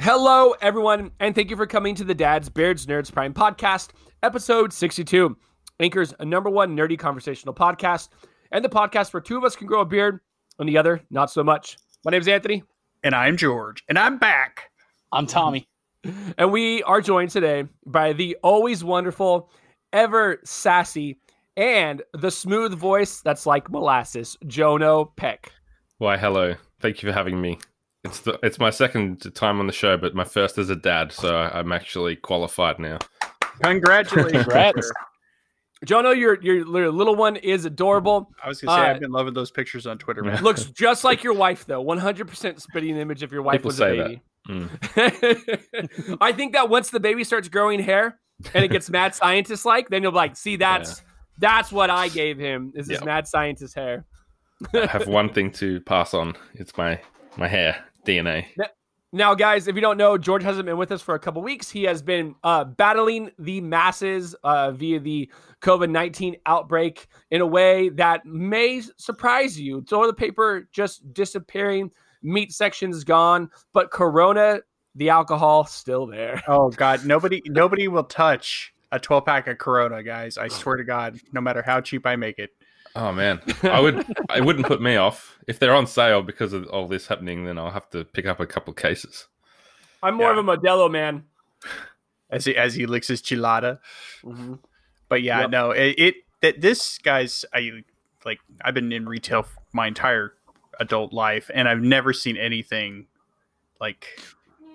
Hello, everyone, and thank you for coming to the Dad's Beards Nerds Prime Podcast, episode 62. Anchor's a number one nerdy conversational podcast, and the podcast where two of us can grow a beard and the other not so much. My name is Anthony, And I'm George, and I'm back. I'm Tommy. and we are joined today by the always wonderful, ever sassy, and the smooth voice that's like molasses, Jono Peck. Why, hello. Thank you for having me. It's the, it's my second time on the show, but my first as a dad, so I'm actually qualified now. Congratulations. Congrats. Jono, your your little one is adorable. I was gonna say Uh, I've been loving those pictures on Twitter, man. Looks just like your wife, though. 100% spitting image of your wife People was say a that. baby. Mm. I think that once the baby starts growing hair and it gets mad scientist like, then you'll be like, see, that's that's what I gave him. Is this Yeah. mad scientist hair? I have one thing to pass on. It's my my hair DNA. Now, guys, if you don't know, George hasn't been with us for a couple weeks. He has been uh, battling the masses uh, via the COVID 19 outbreak in a way that may surprise you. Toilet paper just disappearing, meat sections gone, but Corona, the alcohol, still there. Oh God, nobody nobody will touch a 12 pack of Corona, guys. I swear to God, no matter how cheap I make it. Oh man, I would I wouldn't put me off if they're on sale because of all this happening. Then I'll have to pick up a couple cases. I'm more Yeah. of a Modelo man. As he as he licks his chilada. Mhm. But yeah, Yep. no, it, it that this guys I like I've been in retail my entire adult life and I've never seen anything like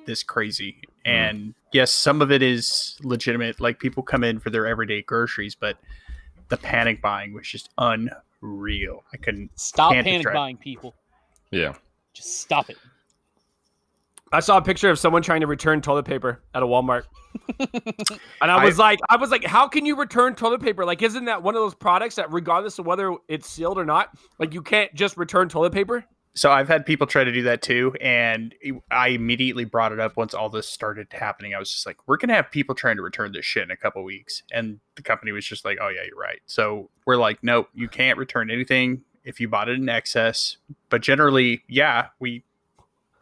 this crazy. Hmm. And yes, some of it is legitimate. Like people come in for their everyday groceries, but the panic buying was just unreal. I couldn't Stop panic buying people. Yeah, Just stop it. I saw a picture of someone trying to return toilet paper at a Walmart. and I I- was like, I was like, how can you return toilet paper? Like, isn't that one of those products that, regardless of whether it's sealed or not, like you can't just return toilet paper? So I've had people try to do that too, and I immediately brought it up once all this started happening. I was just like, "We're gonna have people trying to return this shit in a couple weeks," and the company was just like, "Oh yeah, you're right." So we're like, "Nope, you can't return anything if you bought it in excess." But generally, yeah, we,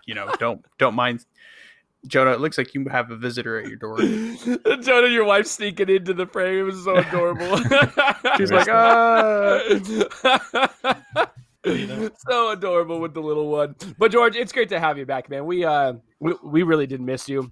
you know, don't don't mind. Jono, it looks like you have a visitor at your door. Jono, your wife sneaking into the frame. It was so adorable. She's like, "Ah." so adorable with the little one. But George, it's great to have you back, man. We uh we, we really did miss you.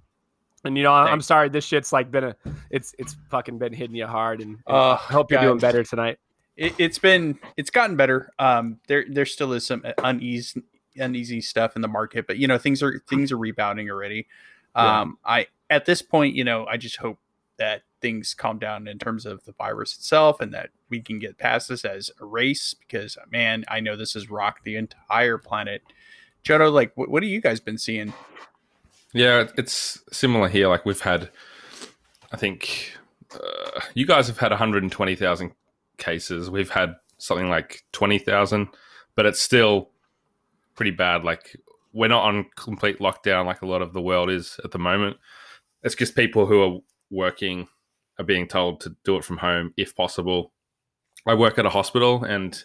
And you know, I'm sorry this shit's like been a it's it's fucking been hitting you hard and, and Uh, I hope you're doing better tonight. it, it's been it's gotten better. Um, there there still is some uneasy uneasy stuff in the market, but you know things are things are rebounding already. Yeah. Um, I at this point, you know, I just hope that things calm down in terms of the virus itself, and that we can get past this as a race. Because man, I know this has rocked the entire planet. Jono, like, what, what have you guys been seeing? yeah, it's similar here. Like we've had, I think uh, you guys have had 120,000 cases. We've had something like 20,000, but it's still pretty bad. Like we're not on complete lockdown like a lot of the world is at the moment. It's just people who are working are being told to do it from home if possible. I work at a hospital and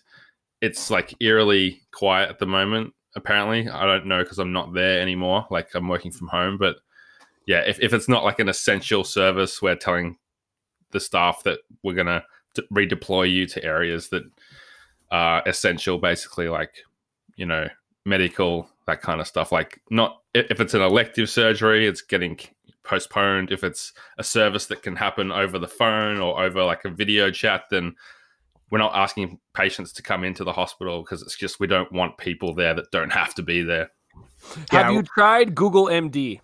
it's like eerily quiet at the moment. Apparently, I don't know because I'm not there anymore. Like I'm working from home, but yeah, if, if it's not like an essential service, we're telling the staff that we're gonna redeploy you to areas that are essential, basically, like you know, medical that kind of stuff. Like not if it's an elective surgery, it's getting postponed. If it's a service that can happen over the phone or over like a video chat, then we're not asking patients to come into the hospital because it's just we don't want people there that don't have to be there. Yeah, Have you tried Google MD?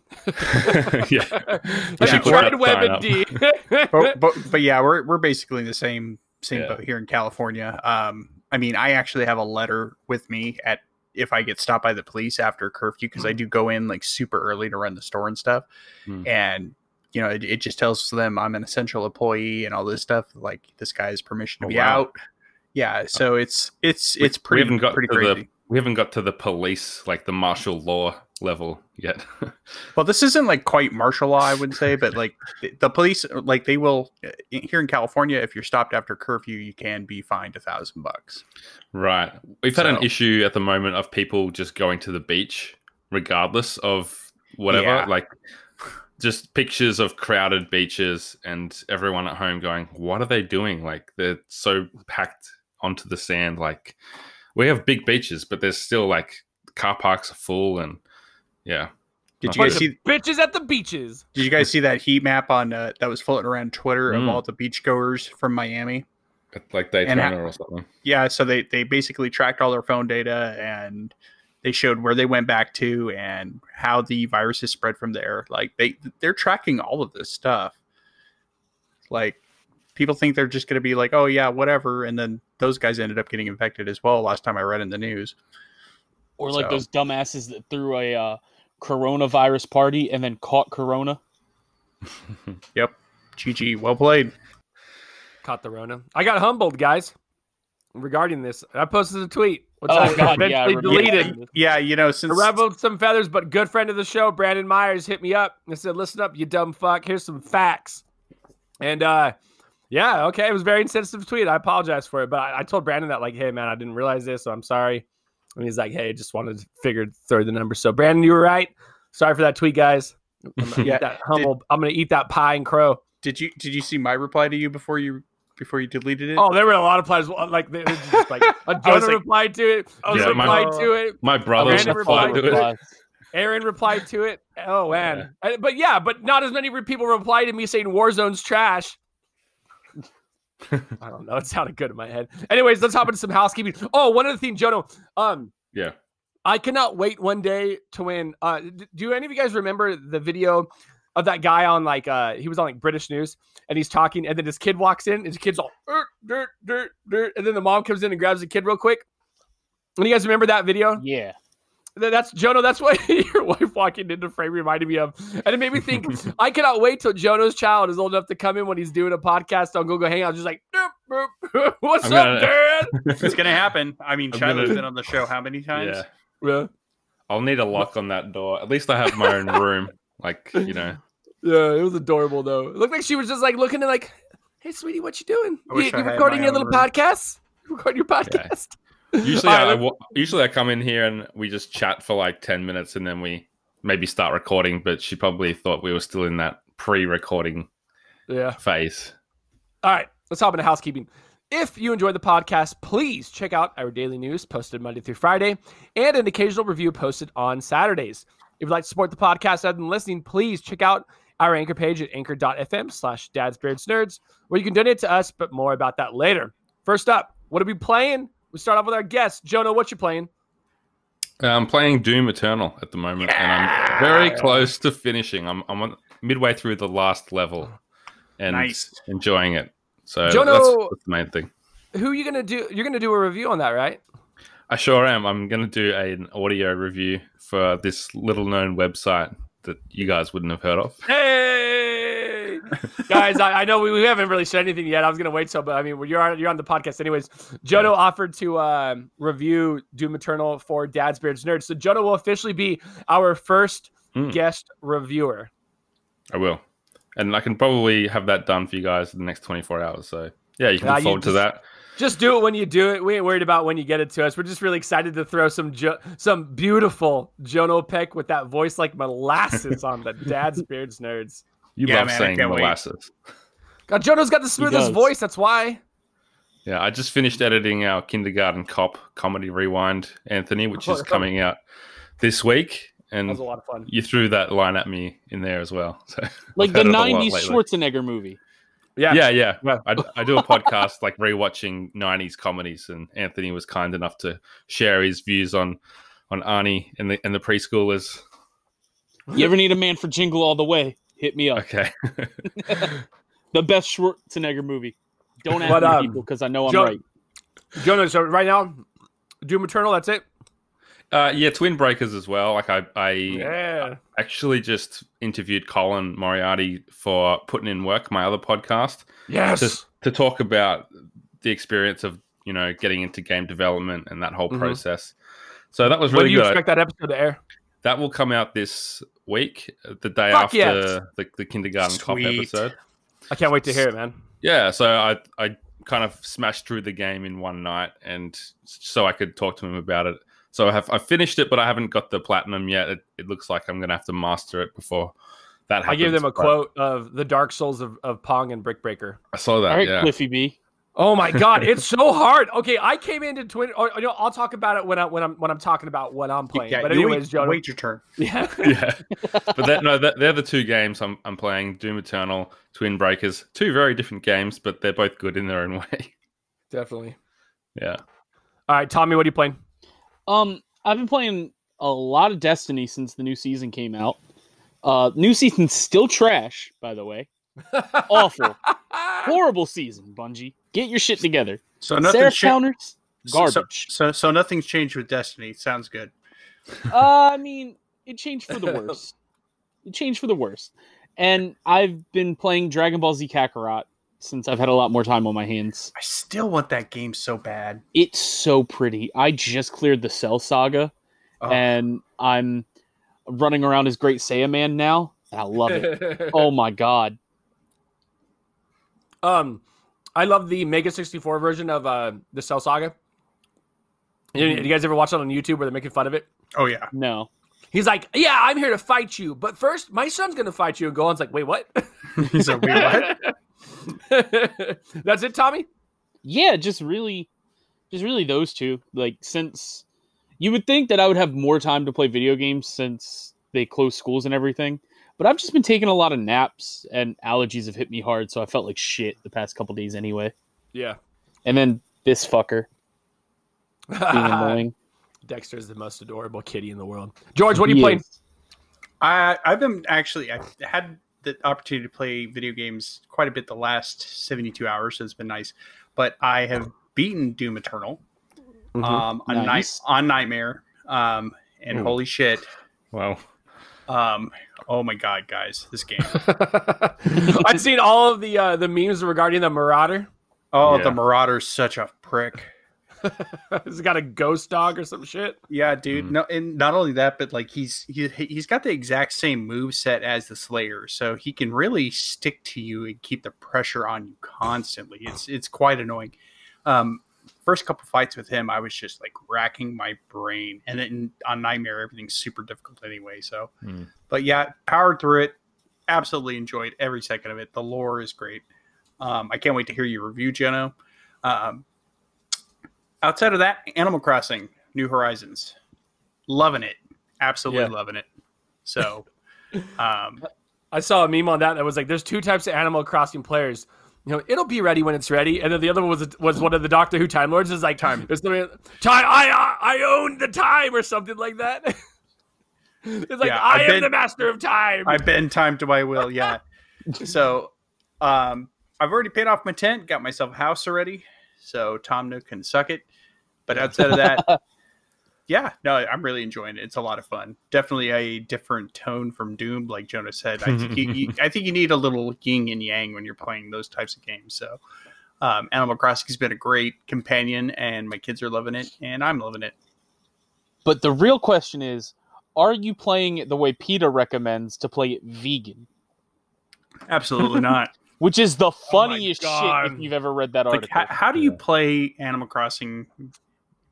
yeah. Have Yeah, you tried not signing up. WebMD? but, but but yeah, we're we're basically in the same same Yeah. boat here in California. Um, I mean, I actually have a letter with me at if I get stopped by the police after curfew because I do go in like super early to run the store and stuff, Mm. and you know it, it just tells them I'm an essential employee and all this stuff. Like this guy has permission to Oh, be wow. out. Yeah, so it's it's We- it's we pretty haven't got pretty to the- We haven't got to the police, like the martial law level yet. Well, this isn't like quite martial law, I would say, but like the- police, like they will here in California, if you're stopped after curfew, you can be fined a thousand bucks. right. We've had an issue at the moment of people just going to the beach regardless of whatever. Yeah. Like just pictures of crowded beaches and everyone at home going, What are they doing? Like they're so packed onto the sand. Like we have big beaches, but there's still like car parks are full and yeah. Did you Bunch guys see? of bitches at the beaches. Did you guys see that heat map on uh, that was floating around Twitter of Mm. all the beachgoers from Miami? Like And Daytona ha- or something. Yeah, so they they basically tracked all their phone data and they showed where they went back to and how the virus is spread from there. Like they they're tracking all of this stuff. Like people think they're just going to be like, "Oh yeah, whatever," and then those guys ended up getting infected as well. Last time I read in the news. Or like So- those dumbasses that threw a uh, coronavirus party and then caught corona. Yep, GG, well played. Caught the Rona. I got humbled, guys, regarding this. I posted a tweet, which Oh, I God, yeah, I eventually remember deleted. that. Yeah, you know I since reveled some feathers, but good friend of the show, Brandon Myers, hit me up and said, "Listen up, you dumb fuck. Here's some facts." And uh, yeah, okay, it was a very insensitive tweet. I apologize for it, but I, I told Brandon that like, "Hey, man, I didn't realize this, so I'm sorry." And he's like, "Hey, just wanted to figure throw the number." So Brandon, you were right. Sorry for that tweet, guys. I'm gonna Yeah, eat that humble. I'm gonna eat that pie and crow. did you did you see my reply to you before you before you deleted it? Oh, there were a lot of players. Like, they, they just like a I was Jono like- replied to it. I was Yeah, my- replied to it. My brother Brandon replied to it. Aaron replied to it. Oh man, Uh, but yeah, but not as many people replied to me saying Warzone's trash. I don't know. It sounded good in my head. Anyways, let's hop into some housekeeping. Oh, one other thing, Jono. Um, Yeah. I cannot wait one day to win. Uh, do any of you guys remember the video of that guy on like uh he was on like British news and he's talking and then his kid walks in and his kid's all dirt dirt dirt dirt and then the mom comes in and grabs the kid real quick. And you guys remember that video? Yeah. Th- That's Jono. That's what your wife walking into frame reminded me of, and it made me think. I cannot wait till Jono's child is old enough to come in when he's doing a podcast on Google Hangout, just like, "Doop, boop. "What's I'm up, gonna- Dad?" it's gonna happen. I mean, I'm been on the show how many times? Yeah. Yeah, I'll need a lock on that door. At least I have my own room. Like, you know. yeah, it was adorable though. It looked like she was just like looking at like, "Hey, sweetie, what you doing? I You, wish you recording your little room. podcast? You recording your podcast?" Usually, All right, I, usually I come in here and we just chat for like ten minutes, and then we maybe start recording. But she probably thought we were still in that pre-recording yeah. phase. All right, let's hop into housekeeping. If you enjoyed the podcast, please check out our daily news posted Monday through Friday and an occasional review posted on Saturdays. If you'd like to support the podcast other than listening, please check out our anchor page at anchor.fm slash dadsbeardsnerds, where you can donate to us, but more about that later. First up, what are we playing? We start off with our guest. Jono, what you playing? Uh, I'm playing Doom Eternal at the moment, and I'm very close to finishing. I'm I'm on, midway through the last level, and Nice. enjoying it. So Jono- that's, that's the main thing. Who are you gonna do? You're gonna do a review on that, right? I sure am. I'm going to do an audio review for this little known website that you guys wouldn't have heard of. Hey, guys! I, I know we, we haven't really said anything yet. I was gonna wait till, but I mean, you're on you're on the podcast anyways. Jono offered to um, review Doom Eternal for Dad's Beards Nerds, so Jono will officially be our first Hmm. guest reviewer. I will. And I can probably have that done for you guys in the next 24 hours. So, yeah, you can look you forward to that. Just do it when you do it. We ain't worried about when you get it to us. We're just really excited to throw some jo- some beautiful Jono Peck with that voice like molasses on the Dad's Beards Nerds. You Yeah, love man, saying can't wait. molasses. God, Jono's got the smoothest voice. That's why. Yeah, I just finished editing our Kindergarten Cop comedy rewind, Anthony, which is coming out this week. That And was a lot of fun. you threw that line at me in there as well. So Like the heard it a lot 90s lately. Schwarzenegger movie. Yeah, Yeah, yeah. Yeah. I, I do a podcast like rewatching '90s comedies, and Anthony was kind enough to share his views on on Arnie and the and the preschoolers. You ever need a man for Jingle All the Way? Hit me up. Okay, The best Schwarzenegger movie. Don't ask But, me, um, people, because I know I'm Joe- right. Jono, So right now, Doom Eternal. That's it. uh, yeah, Twin Breakers as well. Like I, I Yeah. actually just interviewed Colin Moriarty for putting in work, my other podcast, Yes. to to talk about the experience of you know getting into game development and that whole Mhm. process. So that was really good. when do you good. expect that episode to air? That will come out this week, the day Fuck after yes. the, the kindergarten cop episode. I can't wait to hear it, man. Yeah, so I I kind of smashed through the game in one night, and so I could talk to him about it. So I have I finished it, but I haven't got the platinum yet. It, it looks like I'm gonna have to master it before that happens. I gave them a but quote of the Dark Souls of, of Pong and Brick Breaker. I saw that. All right, yeah. Cliffy B. Oh my god, it's so hard. Okay, I came into Twin. Or, you know, I'll talk about it when I when I'm when I'm talking about what I'm playing. Yeah, but anyways, wait, Jono. wait your turn. Yeah. yeah, but that, no, that, they're the two games I'm I'm playing: Doom Eternal, Twin Breakers. Two very different games, but they're both good in their own way. Definitely. yeah. All right, Tommy, what are you playing? Um, I've been playing a lot of Destiny since the new season came out. Uh, new season's still trash, by the way. Awful, horrible season. Bungie, get your shit together. So nothing's Seraph cha- counters, so- so, garbage. so so nothing's changed with Destiny. Sounds good. uh, I mean, it changed for the worst. It changed for the worst. And I've been playing Dragon Ball Z Kakarot since I've had a lot more time on my hands. I still want that game so bad. It's so pretty. I just cleared the Cell Saga, Oh, and I'm running around as Great Saiyaman now. I love it. oh my god. Um, I love the Mega 64 version of uh the Cell Saga. You, you guys ever watch that on YouTube where they're making fun of it? oh yeah. No. He's like, "Yeah, I'm here to fight you, but first, my son's gonna fight you." And Gohan's like, "Wait, what?" He's like, "Wait, what?" That's it, Tommy. Yeah, just really just really those two. Like since you would think that I would have more time to play video games since they closed schools and everything. But I've just been taking a lot of naps and allergies have hit me hard, so I felt like shit the past couple days anyway. Yeah. And then this fucker being annoying. Dexter is the most adorable kitty in the world. George, what are He you playing? is. I I've been actually I had the opportunity to play video games quite a bit the last 72 hours, so it's been nice. But I have beaten Doom Eternal Mhm. um on night Nice. on Nightmare. Um and Ooh. holy shit. Wow. Um oh my god, guys, this game. I've seen all of the uh, the memes regarding the Marauder. Oh, Yeah. the Marauder's such a prick. He's got a ghost dog or some shit. Yeah, dude. Mhm. No, and not only that, but like he's he, he's got the exact same move set as the Slayer, so he can really stick to you and keep the pressure on you constantly. It's it's quite annoying. Um, first couple fights with him, I was just like racking my brain, and then on Nightmare, everything's super difficult anyway. So, Hmm. but yeah, powered through it. Absolutely enjoyed every second of it. The lore is great. Um, I can't wait to hear your review, Jono. Um, outside of that, Animal Crossing, New Horizons, loving it, absolutely Yeah. loving it. So, um, I saw a meme on that that was like, "There's two types of Animal Crossing players. You know, it'll be ready when it's ready." And then the other one was was one of the Doctor Who Time Lords. Is like Time. There's something, time. I I own the time or something like that. it's like Yeah, I I've am been- the master of time. I bend time to my will. Yeah. so, um, I've already paid off my tent, got myself a house already. So Tom Nook can suck it. But outside of that, yeah, no, I'm really enjoying it. It's a lot of fun. Definitely a different tone from Doom, like Jono said. I think you, you, I think you need a little yin and yang when you're playing those types of games. So, um, Animal Crossing's been a great companion, and my kids are loving it, and I'm loving it. But the real question is, are you playing it the way PETA recommends to play it vegan? Absolutely not. Which is the my funniest shit if you've ever read that article. like, how, how do you play Animal Crossing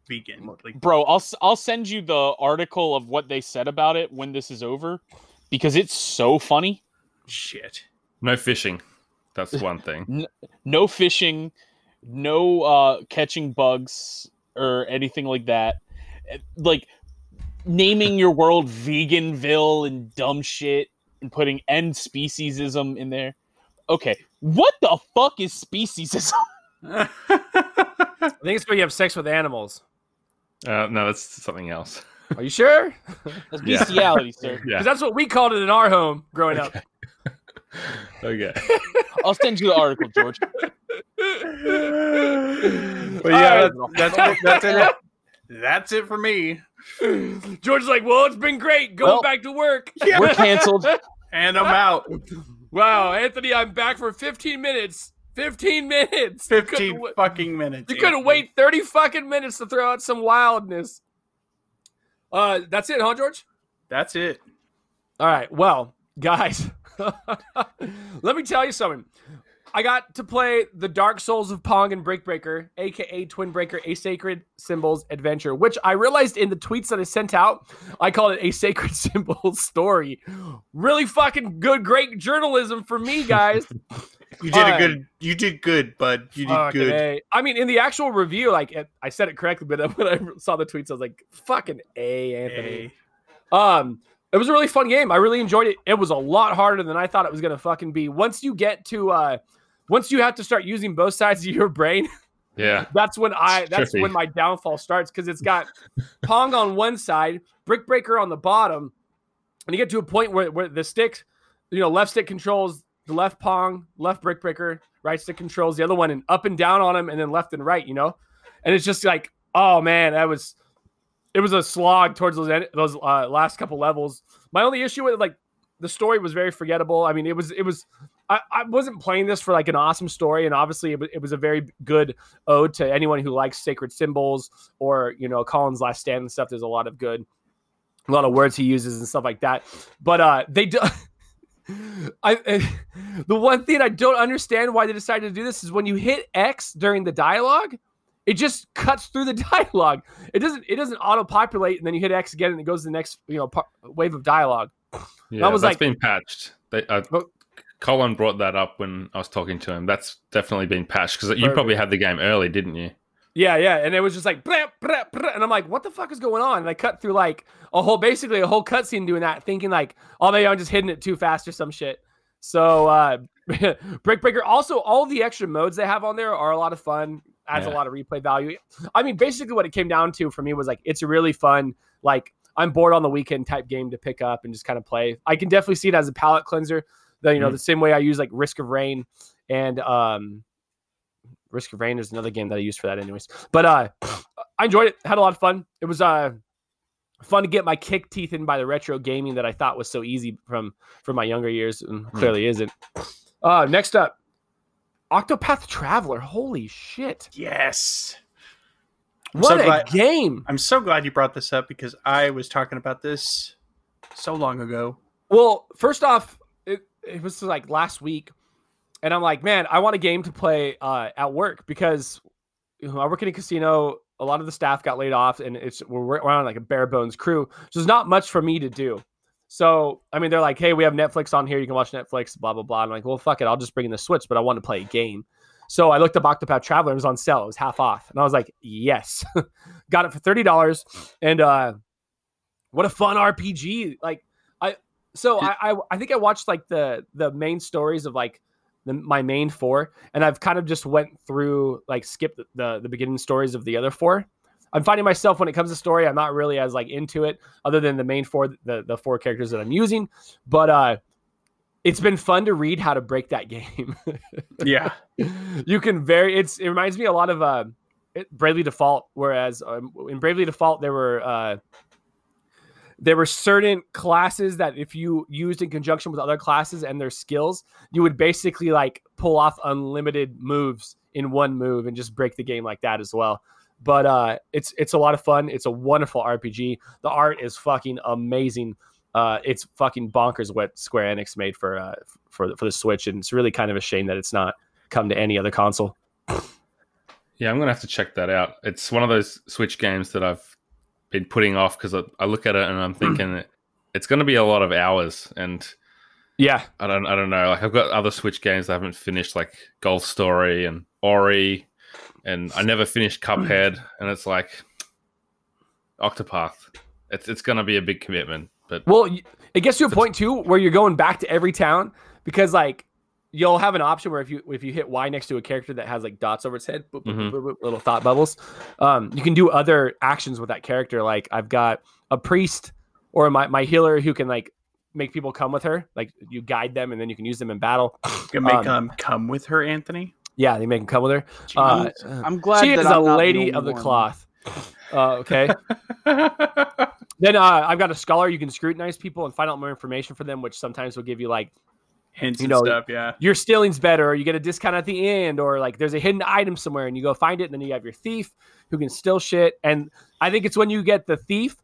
vegan? Like, Bro, I'll s- I'll send you the article of what they said about it when this is over because it's so funny. shit. No fishing. That's one thing. No fishing, no uh catching bugs or anything like that. Eh, Like naming your world veganville and dumb shit and putting end speciesism in there. Okay, what the fuck is speciesism? I think it's where you have sex with animals. Uh, no, that's something else. Are you sure? That's Yeah. bestiality, sir. Yeah. Because that's what we called it in our home growing up. Okay. I'll send you the article, George. but yeah, All that's, that's, that's it. That's it for me. George's like, well, it's been great going Well- back to work. We're canceled. And I'm out. Wow, Anthony, I'm back for 15 minutes. 15 minutes. 15 wa- fucking minutes. You couldn't wait 30 fucking minutes to throw out some wildness. Uh, that's it, huh, George? That's it. All right. Well, guys, let me tell you something. I got to play the Dark Souls of Pong and Breakbreaker, aka Twin Breaker, a Sacred Symbols Adventure, which I realized in the tweets that I sent out, I called it a Sacred Symbols story. Really fucking good, great journalism for me, guys. You did a good. You did good, bud. You did good. A. I mean, in the actual review, like it, I said it correctly, but when I saw the tweets, I was like, "Fucking a, Anthony." Hey. Um, it was a really fun game. I really enjoyed it. It was a lot harder than I thought it was gonna fucking be. Once you get to, uh, once you have to start using both sides of your brain, Yeah. that's when I, It's that's trippy. when my downfall starts because it's got Pong on one side, Brick Breaker on the bottom, and you get to a point where where the stick, you know, left stick controls the left Pong, left Brick Breaker, right stick controls the other one, and up and down on them, and then left and right, you know, and it's just like, oh man, that was it was a slog towards those en- those uh, last couple levels. My only issue with like the story was very forgettable. I mean, it was it was I, I wasn't playing this for like an awesome story, and obviously it was, it was a very good ode to anyone who likes sacred symbols or you know Colin's Last Stand and stuff. There's a lot of good, a lot of words he uses and stuff like that. But uh, they do. I, I the one thing I don't understand why they decided to do this is when you hit X during the dialogue, it just cuts through the dialogue. It doesn't it doesn't auto populate and then you hit X again and it goes to the next you know par- wave of dialogue. Yeah, was that's like- been patched. They, uh, Oh. Colin brought that up when I was talking to him. That's definitely been patched because you probably had the game early, didn't you? Yeah, yeah, and it was just like, blah, blah, blah, and I'm like, what the fuck is going on? And I cut through like a whole, basically a whole cutscene doing that, thinking like, oh, maybe I'm just hitting it too fast or some shit. So, uh, Brick Breaker. Also, all the extra modes they have on there are a lot of fun. Adds a lot of replay value. I mean, basically, what it came down to for me was like, it's a really fun, like, I'm bored on the weekend type game to pick up and just kind of play. I can definitely see it as a palate cleanser. The you know Mhm. the same way I use like Risk of Rain and um, Risk of Rain is another game that I used for that, anyways. But uh, I enjoyed it. Had a lot of fun. It was uh fun to get my kick teeth in by the retro gaming that I thought was so easy from from my younger years, and Hmm. clearly isn't. Uh, next up, Octopath Traveler. Holy shit! Yes. I'm What so a glad- game! I'm so glad you brought this up because I was talking about this so long ago. Well, first off, it, it was like last week, and I'm like, man, I want a game to play uh, at work because you know, I work in a casino. A lot of the staff got laid off, and it's we're, we're on like a bare bones crew. So there's not much for me to do. So I mean, they're like, hey, we have Netflix on here. You can watch Netflix. Blah blah blah. I'm like, well, fuck it. I'll just bring in the Switch, but I want to play a game. So I looked up Octopath Traveler. It was on sale. It was half off, and I was like, yes, got it for thirty dollars. And uh, what a fun RPG! Like I, so I, I I think I watched like the the main stories of like the, my main four, and I've kind of just went through like skipped the, the the beginning stories of the other four. I'm finding myself when it comes to story, I'm not really as like into it, other than the main four, the the four characters that I'm using. But uh, it's been fun to read how to break that game. Yeah. you can very it's it reminds me a lot of uh Bravely Default whereas um, in Bravely Default there were uh there were certain classes that if you used in conjunction with other classes and their skills you would basically like pull off unlimited moves in one move and just break the game like that as well but uh it's it's a lot of fun it's a wonderful RPG the art is fucking amazing uh it's fucking bonkers what Square Enix made for uh for the- for the Switch and it's really kind of a shame that it's not come to any other console. Yeah, I'm gonna have to check that out. It's one of those Switch games that I've been putting off because I, I look at it and I'm hmm. thinking it's gonna be a lot of hours, and Yeah, I don't, I don't know. Like I've got other Switch games I haven't finished, like Golf Story and Ori, and I never finished hmm. Cuphead, and it's like Octopath. It's it's gonna be a big commitment, but well, it gets to a point too where you're going back to every town because like you'll have an option where if you if you hit Y next to a character that has like dots over its head, boop, boop, Mhm. boop, boop, boop, little thought bubbles, um, you can do other actions with that character. Like I've got a priest or my my healer who can like make people come with her. Like you guide them and then you can use them in battle. You can make Um, um, come with her, Anthony. Yeah, they make them come with her. Uh, I'm glad she that is I'm a not lady of the one. cloth. Uh, okay. Then uh, I've got a scholar. You can scrutinize people and find out more information for them, which sometimes will give you like Hints You and know, stuff. Yeah. your stealing's better, or you get a discount at the end, or like there's a hidden item somewhere and you go find it, and then you have your thief who can steal shit. And I think it's when you get the thief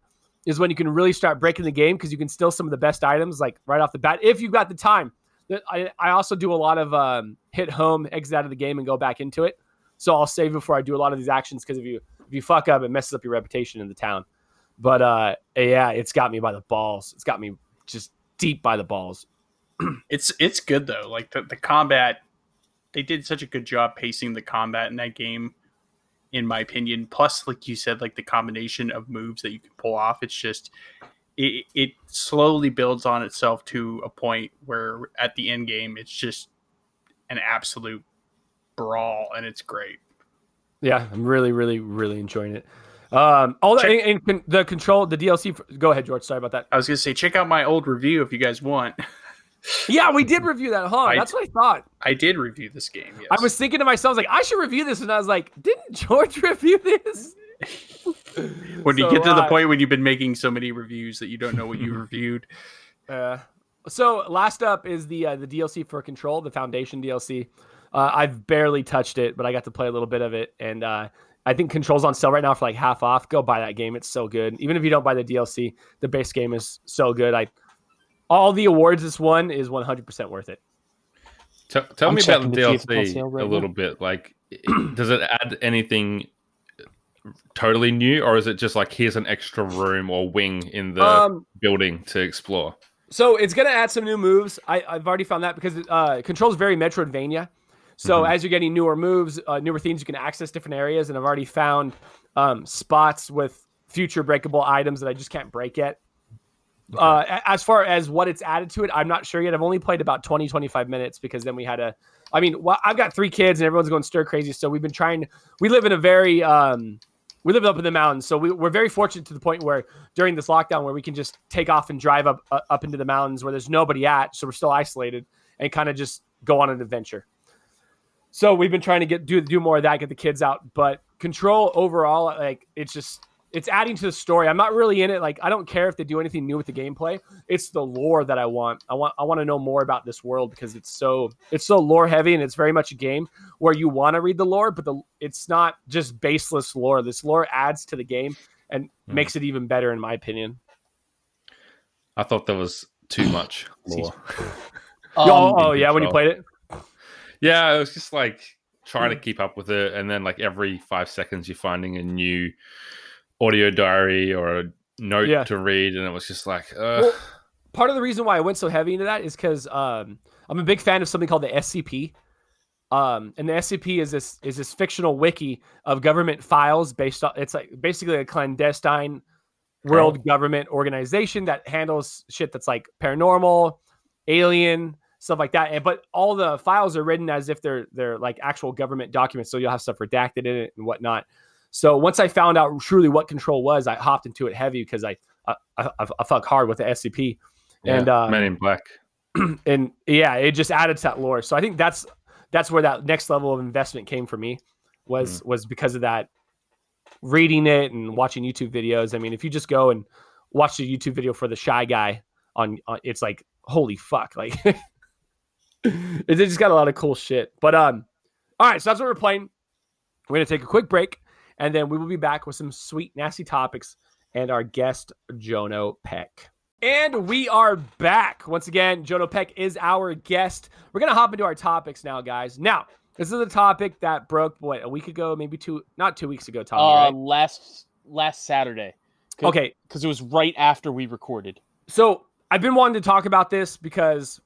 is when you can really start breaking the game because you can steal some of the best items like right off the bat if you've got the time. I, I also do a lot of um, hit home, exit out of the game, and go back into it. So I'll save before I do a lot of these actions because if you if you fuck up, it messes up your reputation in the town. But uh, yeah, it's got me by the balls. It's got me just deep by the balls. It's it's good though. Like the, the combat, they did such a good job pacing the combat in that game, in my opinion. Plus, like you said, like the combination of moves that you can pull off. It's just it, it slowly builds on itself to a point where at the end game it's just an absolute brawl and it's great. Yeah, I'm really, really, really enjoying it. Um, all that and, and the control, the DLC. For, go ahead, George. Sorry about that. I was gonna say, check out my old review if you guys want. yeah, we did review that, huh? I, That's what I thought. I did review this game. Yes. I was thinking to myself, like, I should review this, and I was like, didn't George review this? when so, you get to the uh, point when you've been making so many reviews that you don't know what you reviewed. Uh, so last up is the uh, the DLC for Control, the Foundation DLC. Uh, I've barely touched it, but I got to play a little bit of it, and uh, I think Control's on sale right now for like half off. Go buy that game; it's so good. Even if you don't buy the DLC, the base game is so good. I all the awards this one is 100 percent worth it. Tell, tell me about the DLC right a little now. bit. Like, does it add anything totally new, or is it just like here's an extra room or wing in the um, building to explore? So it's gonna add some new moves. I, have already found that because uh, controls very Metroidvania. So mm-hmm. as you're getting newer moves, uh, newer themes, you can access different areas, and I've already found um, spots with future breakable items that I just can't break yet. Okay. Uh, as far as what it's added to it, I'm not sure yet. I've only played about 20, 25 minutes because then we had a. I mean, well, I've got three kids and everyone's going stir crazy. So we've been trying. We live in a very um, we live up in the mountains, so we, are very fortunate to the point where during this lockdown, where we can just take off and drive up uh, up into the mountains where there's nobody at, so we're still isolated and kind of just go on an adventure. So we've been trying to get do do more of that, get the kids out. But control overall, like it's just it's adding to the story. I'm not really in it. Like I don't care if they do anything new with the gameplay. It's the lore that I want. I want I want to know more about this world because it's so it's so lore heavy and it's very much a game where you want to read the lore, but the it's not just baseless lore. This lore adds to the game and mm. makes it even better in my opinion. I thought there was too much lore. um, oh, oh yeah, when you played it. Yeah, it was just like trying to hmm. keep up with it, and then like every five seconds you're finding a new audio diary or a note yeah. to read, and it was just like. Well, part of the reason why I went so heavy into that is because um, I'm a big fan of something called the SCP. Um, and the SCP is this is this fictional wiki of government files based on it's like basically a clandestine world oh. government organization that handles shit that's like paranormal, alien, stuff like that. And but all the files are written as if they're they're like actual government documents, so you'll have stuff redacted in it and whatnot. So once I found out truly what control was, I hopped into it heavy because I I, I, I fuck hard with the SCP. Yeah, and uh, Men in Black. and yeah, it just added to that lore. So I think that's that's where that next level of investment came for me was mm. was because of that reading it and watching YouTube videos. I mean, if you just go and watch the YouTube video for the shy guy on, on it's like holy fuck, like it just got a lot of cool shit. But um, all right, so that's what we're playing. We're gonna take a quick break. And then we will be back with some sweet, nasty topics and our guest, Jono Peck. And we are back. Once again, Jono Peck is our guest. We're going to hop into our topics now, guys. Now, this is a topic that broke, what, a week ago, maybe two, not two weeks ago, Tommy, uh, right? Last, last Saturday. Okay. Because it was right after we recorded. So I've been wanting to talk about this because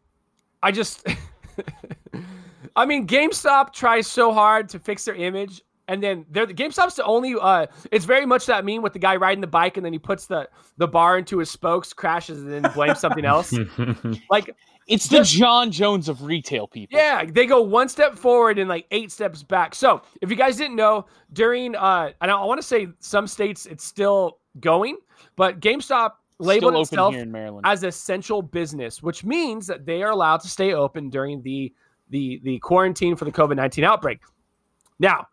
I just. I mean, GameStop tries so hard to fix their image and then they're the GameStop's the only. Uh, it's very much that meme with the guy riding the bike, and then he puts the the bar into his spokes, crashes, and then blames something else. like it's the Jon Jones of retail people. Yeah, they go one step forward and like eight steps back. So if you guys didn't know, during uh, and I want to say some states it's still going, but GameStop labeled itself as essential business, which means that they are allowed to stay open during the the the quarantine for the COVID nineteen outbreak. Now,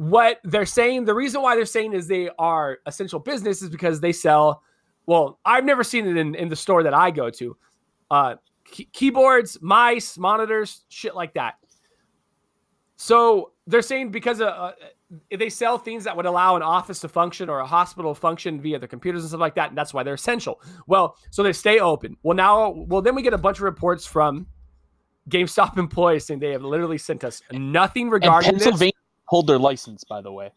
what they're saying, the reason why they're saying is they are essential business is because they sell. Well, I've never seen it in, in the store that I go to. Uh, key- keyboards, mice, monitors, shit like that. So they're saying because of, uh, they sell things that would allow an office to function or a hospital to function via the computers and stuff like that, and that's why they're essential. Well, so they stay open. Well, now, well, then we get a bunch of reports from GameStop employees saying they have literally sent us nothing regarding this. Pennsylvania hold their license, by the way.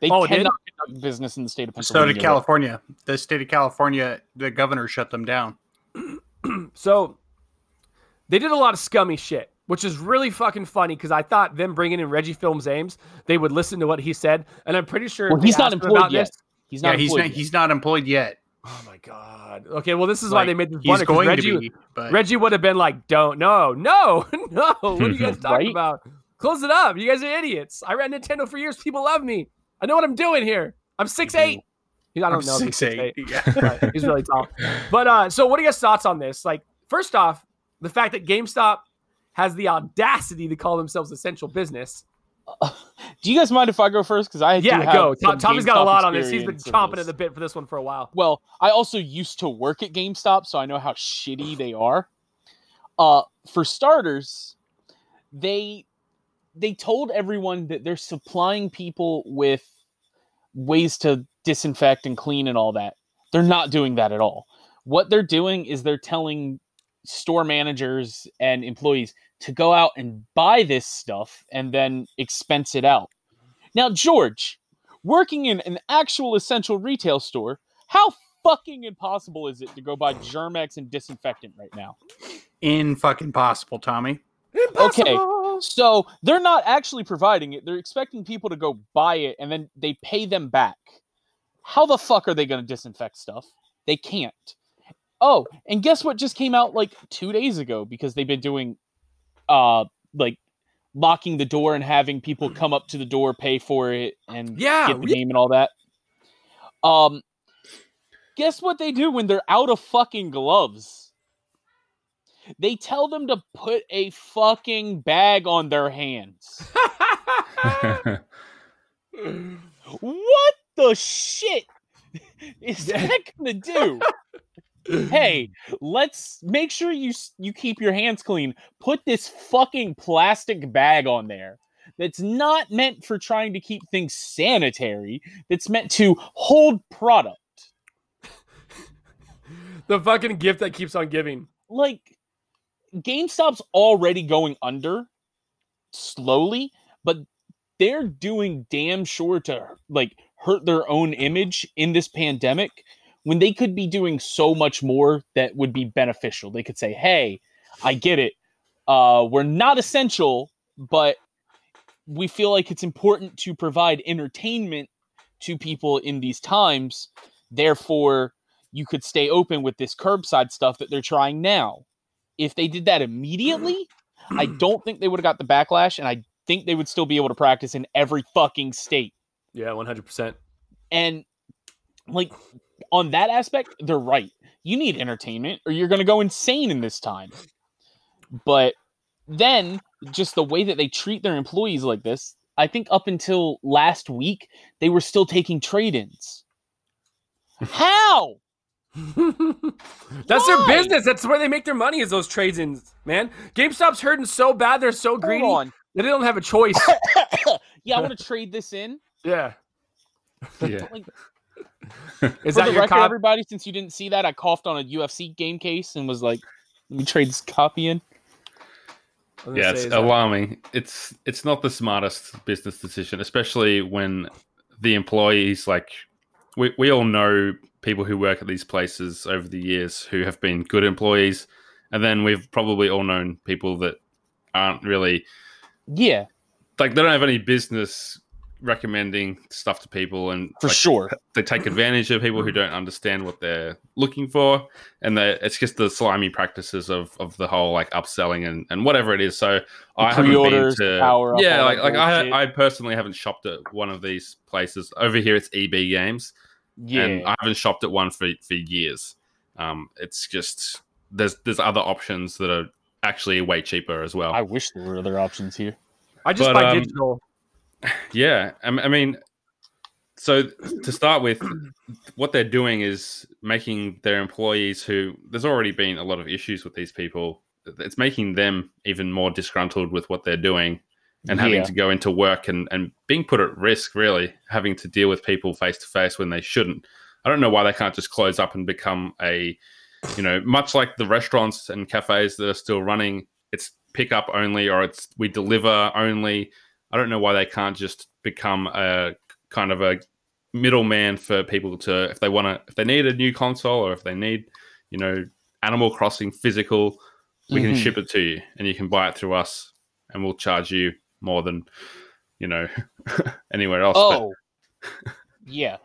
They Oh, it did? cannot conduct business in the state of So did California. The state of California, the governor shut them down. So they did a lot of scummy shit, which is really fucking funny because I thought them bringing in Reggie Fils-Aimé, they would listen to what he said, and I'm pretty sure. Well, he's not employed about yet. this- He's Yeah, not. he's employed not. yet. He's not employed yet. oh my god. Okay, well this is why they made this. He's going Reggie, to be, but Reggie would have been like, "Don't, no, no, no. What are you guys talking Right? about? Close it up. You guys are idiots. I ran Nintendo for years. People love me. I know what I'm doing here. I'm six eight. I don't I'm know. if he's 6'8". 6'8". Yeah. He's really tall. But uh, so what are your thoughts on this? Like, first off, the fact that GameStop has the audacity to call themselves essential business. Do you guys mind if I go first? Because I do Yeah, have go. Tom, Tommy's got a lot on this. He's been experience of chomping this. at the bit for this one for a while. Well, I also used to work at GameStop, so I know how shitty they are. Uh, for starters, they they told everyone that they're supplying people with ways to disinfect and clean and all that. They're not doing that at all. What they're doing is they're telling store managers and employees to go out and buy this stuff and then expense it out. Now, George, working in an actual essential retail store, how fucking impossible is it to go buy Germ-X and disinfectant right now? in fucking possible, Tommy. Okay. So they're not actually providing it. They're expecting people to go buy it and then they pay them back. How the fuck are they going to disinfect stuff? They can't. Oh, and guess what just came out like 2 days ago because they've been doing uh like locking the door and having people come up to the door, pay for it and Yeah, get the re- game and all that. Um guess what they do when they're out of fucking gloves? They tell them to put a fucking bag on their hands. What the shit is that gonna do? hey, let's make sure you you keep your hands clean. Put this fucking plastic bag on there. That's not meant for trying to keep things sanitary. That's meant to hold product. the fucking gift that keeps on giving. like GameStop's already going under slowly, but they're doing damn sure to like hurt their own image in this pandemic when they could be doing so much more that would be beneficial. They could say, "Hey, I get it. Uh we're not essential, but we feel like it's important to provide entertainment to people in these times. Therefore, you could stay open with this curbside stuff that they're trying now." If they did that immediately, I don't think they would have got the backlash, and I think they would still be able to practice in every fucking state. Yeah, one hundred percent. And like on that aspect, they're right. You need entertainment, or you're going to go insane in this time. But then, just the way that they treat their employees like this, I think up until last week, they were still taking trade-ins. How? That's their business. That's where they make their money. Is those trades ins, man. GameStop's hurting so bad. They're so greedy on. that they don't have a choice. yeah, I want to trade this in. yeah. yeah. Like, Is For that the your record, cop? everybody, since you didn't see that, I coughed on a UFC game case and was like, "Let me trade this copy in." I was gonna Yeah, it's is that- alarming. It's it's not the smartest business decision, especially when the employees like we we all know people who work at these places over the years who have been good employees, and then we've probably all known people that aren't really Yeah, like they don't have any business recommending stuff to people and for like, sure. they take advantage of people who don't understand what they're looking for. And they it's just the slimy practices of of the whole like upselling and, and whatever it is. So i haven't been to yeah like, like bullshit. I, I personally haven't shopped at one of these places. Over here it's eb games Yeah, and i haven't shopped at one for for years um it's just there's there's other options that are actually way cheaper as well I wish there were other options here. I just but, buy um, digital. Yeah, I mean, so to start with, what they're doing is making their employees who there's already been a lot of issues with these people. It's making them even more disgruntled with what they're doing, and having Yeah. to go into work and, and being put at risk, really, having to deal with people face to face when they shouldn't. I don't know why they can't just close up and become a, you know, much like the restaurants and cafes that are still running, it's pick up only or it's we deliver only. I don't know why they can't just become a kind of a middleman for people to, if they want to, if they need a new console or if they need, you know, Animal Crossing physical, we can Mhm. ship it to you and you can buy it through us and we'll charge you more than you know anywhere else But- Oh, yeah.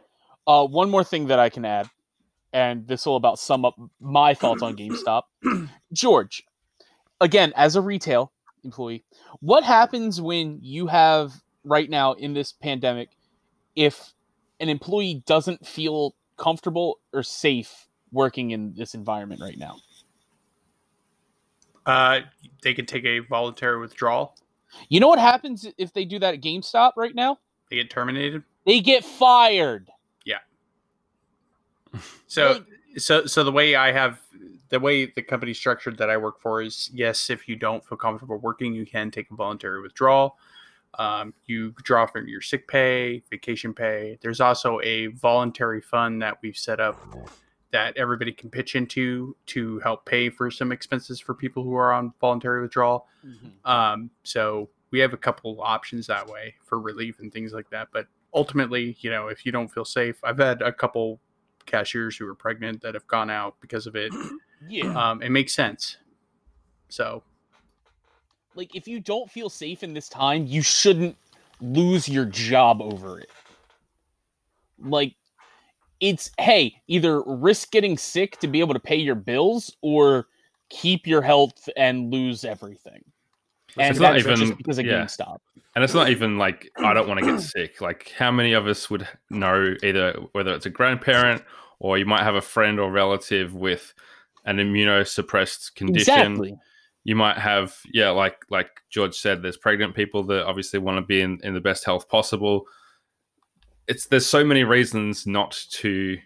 Uh, one more thing that I can add, and this will about sum up my thoughts on GameStop. George, again, as a retail employee, what happens when you have right now in this pandemic if an employee doesn't feel comfortable or safe working in this environment right now? Uh, they can take a voluntary withdrawal. You know what happens if they do that at GameStop right now? They get terminated. They get fired. Yeah. So, Like- so, so the way I have the way the company structured that I work for is yes, if you don't feel comfortable working, you can take a voluntary withdrawal. Um, you draw from your sick pay, vacation pay. There's also a voluntary fund that we've set up that everybody can pitch into to help pay for some expenses for people who are on voluntary withdrawal. Um, so we have a couple options that way for relief and things like that. But ultimately, you know, if you don't feel safe, I've had a couple cashiers who are pregnant that have gone out because of it. Yeah. Um, it makes sense. So like if you don't feel safe in this time, you shouldn't lose your job over it. Like it's hey, either risk getting sick to be able to pay your bills or keep your health and lose everything. And It's not even- just because of yeah. GameStop. And it's not even like I don't want to get sick. Like how many of us would know either whether it's a grandparent or you might have a friend or relative with an immunosuppressed condition. Exactly. You might have yeah, like like George said, there's pregnant people that obviously want to be in, in the best health possible. It's there's so many reasons not to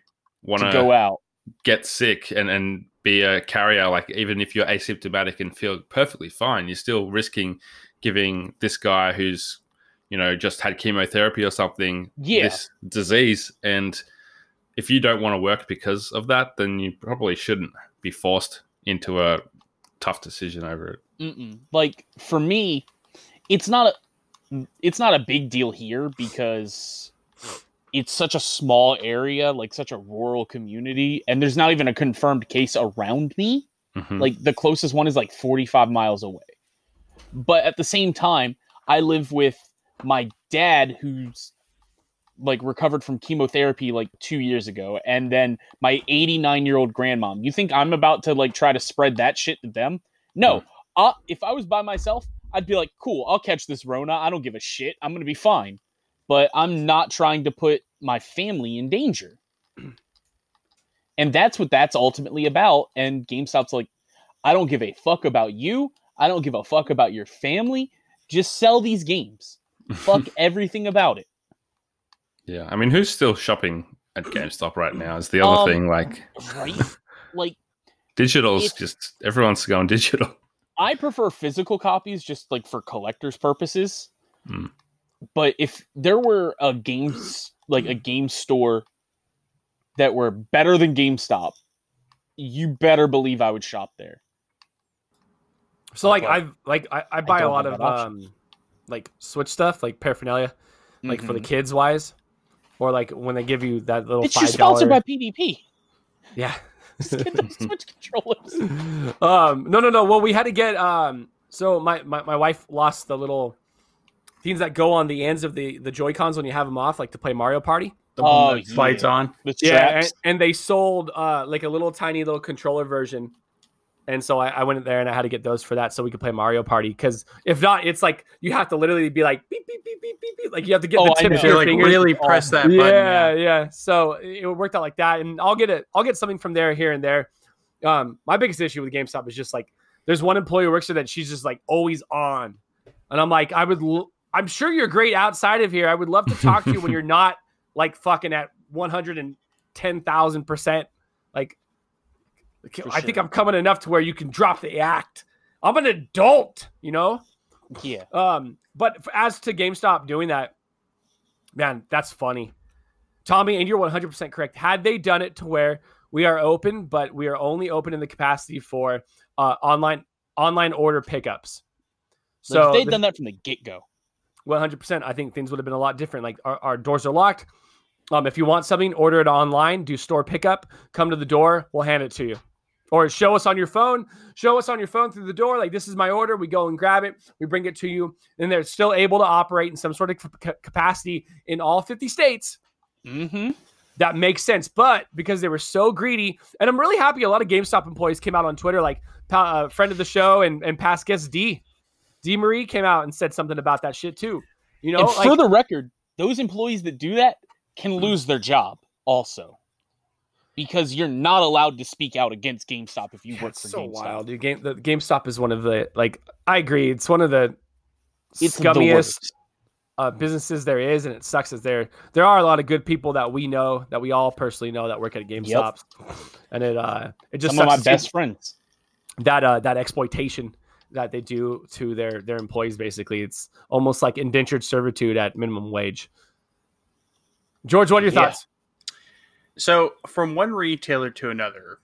want To go out. get sick and, and be a carrier, like even if you're asymptomatic and feel perfectly fine, you're still risking giving this guy who's, you know, just had chemotherapy or something Yeah. this disease. And if you don't want to work because of that, then you probably shouldn't be forced into a tough decision over it. Mm-mm. Like for me, it's not a it's not a big deal here because it's such a small area, like such a rural community, and there's not even a confirmed case around me. Mhm. Like the closest one is like 45 miles away. But at the same time, I live with my dad who's like recovered from chemotherapy like 2 years ago and then my 89-year-old grandmom. You think I'm about to like try to spread that shit to them? No. Uh, if I was by myself, I'd be like, "Cool, I'll catch this rona. I don't give a shit. I'm going to be fine." But I'm not trying to put my family in danger. And that's what that's ultimately about. And GameStop's like, I don't give a fuck about you. I don't give a fuck about your family. Just sell these games. Fuck everything about it. yeah. I mean, who's still shopping at GameStop right now is the other Um, thing. Like Right? like, digital's just everyone's going digital. I prefer physical copies just like for collectors purposes. Mm. But if there were a games like a game store that were better than GameStop, you better believe I would shop there. So like I've like I, I buy a lot of um like Switch stuff, like paraphernalia, like for the Mhm. kids wise, or like when they give you that little It's just five sponsored by. PvP. Yeah. Just get those Switch controllers. um no no no. Well, we had to get um. So my my, my wife lost the little things that go on the ends of the the Joy Cons when you have them off, like to play Mario Party. the Oh, one that slides on. The Yeah, and, and they sold uh like a little tiny little controller version. And so I, I went in there and I had to get those for that so we could play Mario Party. Because if not, it's like you have to literally be like beep beep beep beep beep beep. Like you have to get Oh, the I tips know. of your like fingers. really press that yeah, button. yeah, So it worked out like that, and I'll get it. I'll get something from there here and there. Um, my biggest issue with GameStop is just like there's one employee who works there that she's just like always on, and I'm like, I would, l- I'm sure you're great outside of here. I would love to talk to you when you're not like fucking at 110,000 percent. Like, For I think sure. I'm coming enough to where you can drop the act. I'm an adult, you know. Yeah. Um, but as to GameStop doing that, man, that's funny. Tommy, and you're 100% correct. Had they done it to where we are open, but we are only open in the capacity for uh, online online order pickups. So So if they'd the- done that from the get go. 100%, I think things would have been a lot different. Like our, our doors are locked. Um, if you want something, order it online, do store pickup, come to the door, we'll hand it to you. Or show us on your phone, show us on your phone through the door, like this is my order. We go and grab it, we bring it to you, and they're still able to operate in some sort of ca- capacity in all 50 states. Mm-hmm. That makes sense. But because they were so greedy, and I'm really happy a lot of GameStop employees came out on Twitter, like uh, friend of the show and, and past guest D. D Marie came out and said something about that shit too. You know, like, for the record, those employees that do that can lose their job also. Because you're not allowed to speak out against GameStop if you work for so GameStop. wild, dude. Game the GameStop is one of the like I agree. It's one of the It's scummiest worst. uh, businesses there is, and it sucks that there there are a lot of good people that we know that we all personally know that work at GameStop, and it uh it just Some of my sucks to see best friends. that uh that exploitation that they do to their their employees. Basically, it's almost like indentured servitude at minimum wage. George, what are your Yeah. thoughts? So from one retailer to another,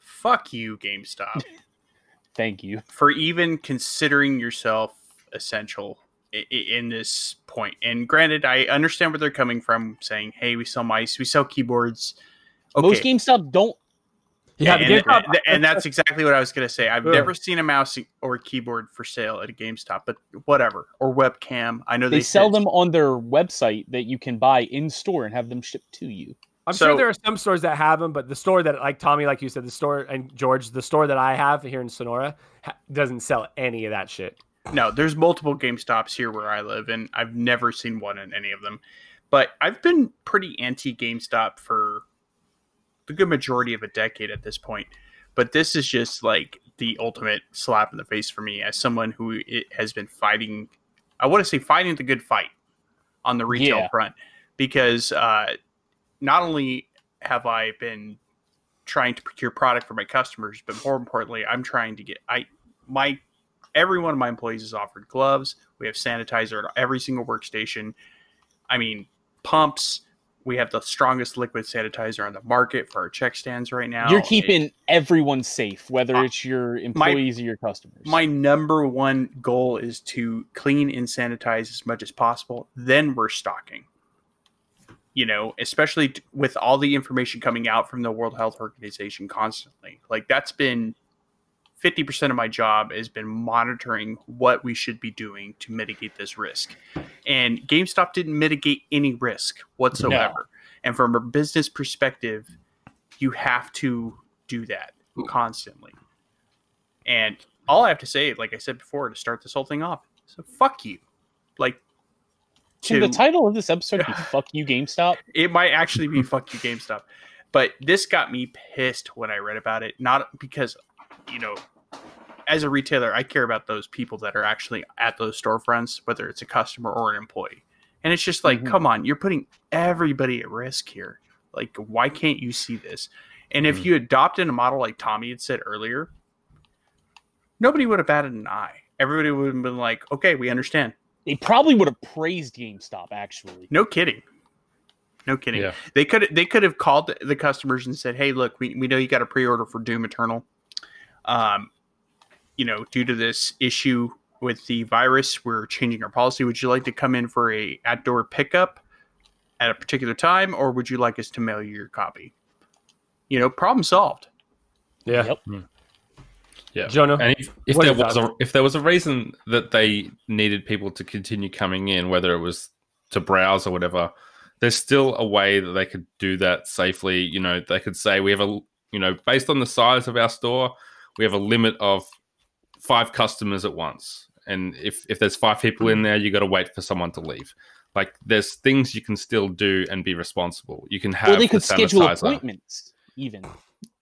fuck you, GameStop, Thank you. for even considering yourself essential i- i- in this point. And granted, I understand where they're coming from, saying, "Hey, we sell mice, we sell keyboards." Okay, Most GameStop don't. Yeah, the and, and- and that's exactly what I was going to say. I've Yeah. never seen a mouse or keyboard for sale at a GameStop, but whatever, or webcam. I know They, they, sell said- them on their website that you can buy in store and have them shipped to you. I'm So- sure there are some stores that have them, but the store that, like Tommy, like you said, the store and George, the store that I have here in Sonora ha- doesn't sell any of that shit. No, there's multiple GameStops here where I live, and I've never seen one in any of them. But I've been pretty anti GameStop for the good majority of a decade at this point. But this is just like the ultimate slap in the face for me as someone who has been fighting. I want to say fighting the good fight on the retail Yeah. front because uh, not only have I been trying to procure product for my customers, but more importantly, I'm trying to get I my every one of my employees is offered gloves. We have sanitizer at every single workstation. I mean, pumps. We have the strongest liquid sanitizer on the market for our check stands right now. You're keeping everyone safe, whether Uh, it's your employees or your customers. my number one goal is to clean and sanitize as much as possible. Then we're stocking. You know, especially with all the information coming out from the World Health Organization constantly. Like that's been 50% of my job has been monitoring what we should be doing to mitigate this risk. And GameStop didn't mitigate any risk whatsoever. And from a business perspective, you have to do that constantly. And all I have to say, like I said before, to start this whole thing off, so fuck you. Like, Can to, the title of this episode be "Fuck You, GameStop"? it might actually be fuck you GameStop. But this got me pissed when I read about it. Not because, you know, as a retailer, I care about those people that are actually at those storefronts, whether it's a customer or an employee. And it's just like, Mhm. come on, you're putting everybody at risk here. Like, why can't you see this? And if Mm. you adopted a model like Tommy had said earlier, nobody would have batted an eye. Everybody would have been like, okay, we understand. They probably would have praised GameStop. Actually, No kidding. No kidding. Yeah. They could they could have called the- the customers and said, "Hey, look, we, we know you got a pre-order for Doom Eternal. Um, you know, due to this issue with the virus, we're changing our policy. Would you like to come in for a outdoor pickup at a particular time, or would you like us to mail you your copy? You know, problem solved. Yeah. Yep. Yeah. Jono, And if, if there are your was a if there was a reason that they needed people to continue coming in, whether it was to browse or whatever, there's still a way that they could do that safely. You know, they could say we have a you know based on the size of our store, we have a limit of five customers at once, and if if there's five people in hmm. there, you got to wait for someone to leave. Like there's things you can still do and be responsible. You can have or they the could schedule appointments. Even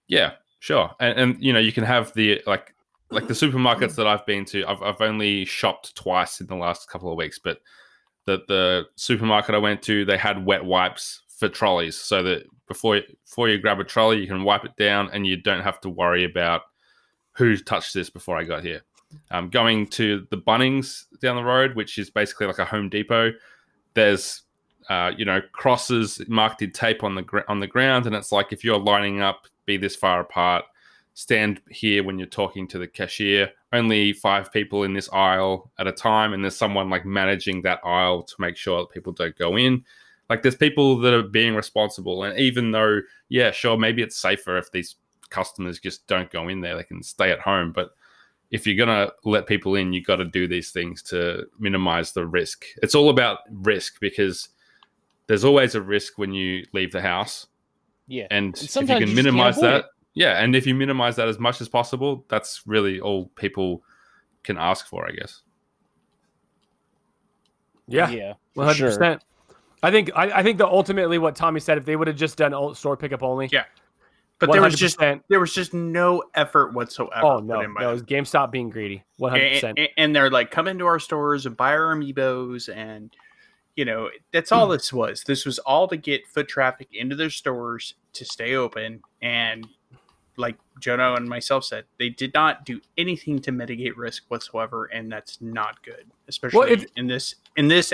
Yeah, sure. And, and you know, you can have the like like the supermarkets that I've been to. I've I've only shopped twice in the last couple of weeks, but the the supermarket I went to, they had wet wipes for trolleys, so that before before you grab a trolley, you can wipe it down, and you don't have to worry about who touched this before I got here. Um, going to the Bunnings down the road, which is basically like a Home Depot, there's uh, you know crosses marked in tape on the gr- on the ground, and it's like if you're lining up, be this far apart, stand here when you're talking to the cashier. Only five people in this aisle at a time, and there's someone like managing that aisle to make sure that people don't go in. Like there's people that are being responsible, and even though, yeah, sure, maybe it's safer if these customers just don't go in there, they can stay at home. But if you're gonna let people in, you've got to do these things to minimize the risk. It's all about risk because there's always a risk when you leave the house, Yeah. and, if you can you minimize that, it. yeah, and if you minimize that as much as possible, that's really all people can ask for, I guess. Yeah, Yeah. one for hundred sure. percent. I think I, I think that ultimately what Tommy said, if they would have just done old store pickup only, Yeah, But there was just there was just no effort whatsoever. oh no, no, it was GameStop being greedy, one hundred and, percent. and- they're like come into our stores and buy our amiibos and you know that's all hmm. this was this was all to get foot traffic into their stores to stay open and like jono and myself said they did not do anything to mitigate risk whatsoever and that's not good especially if- in this in this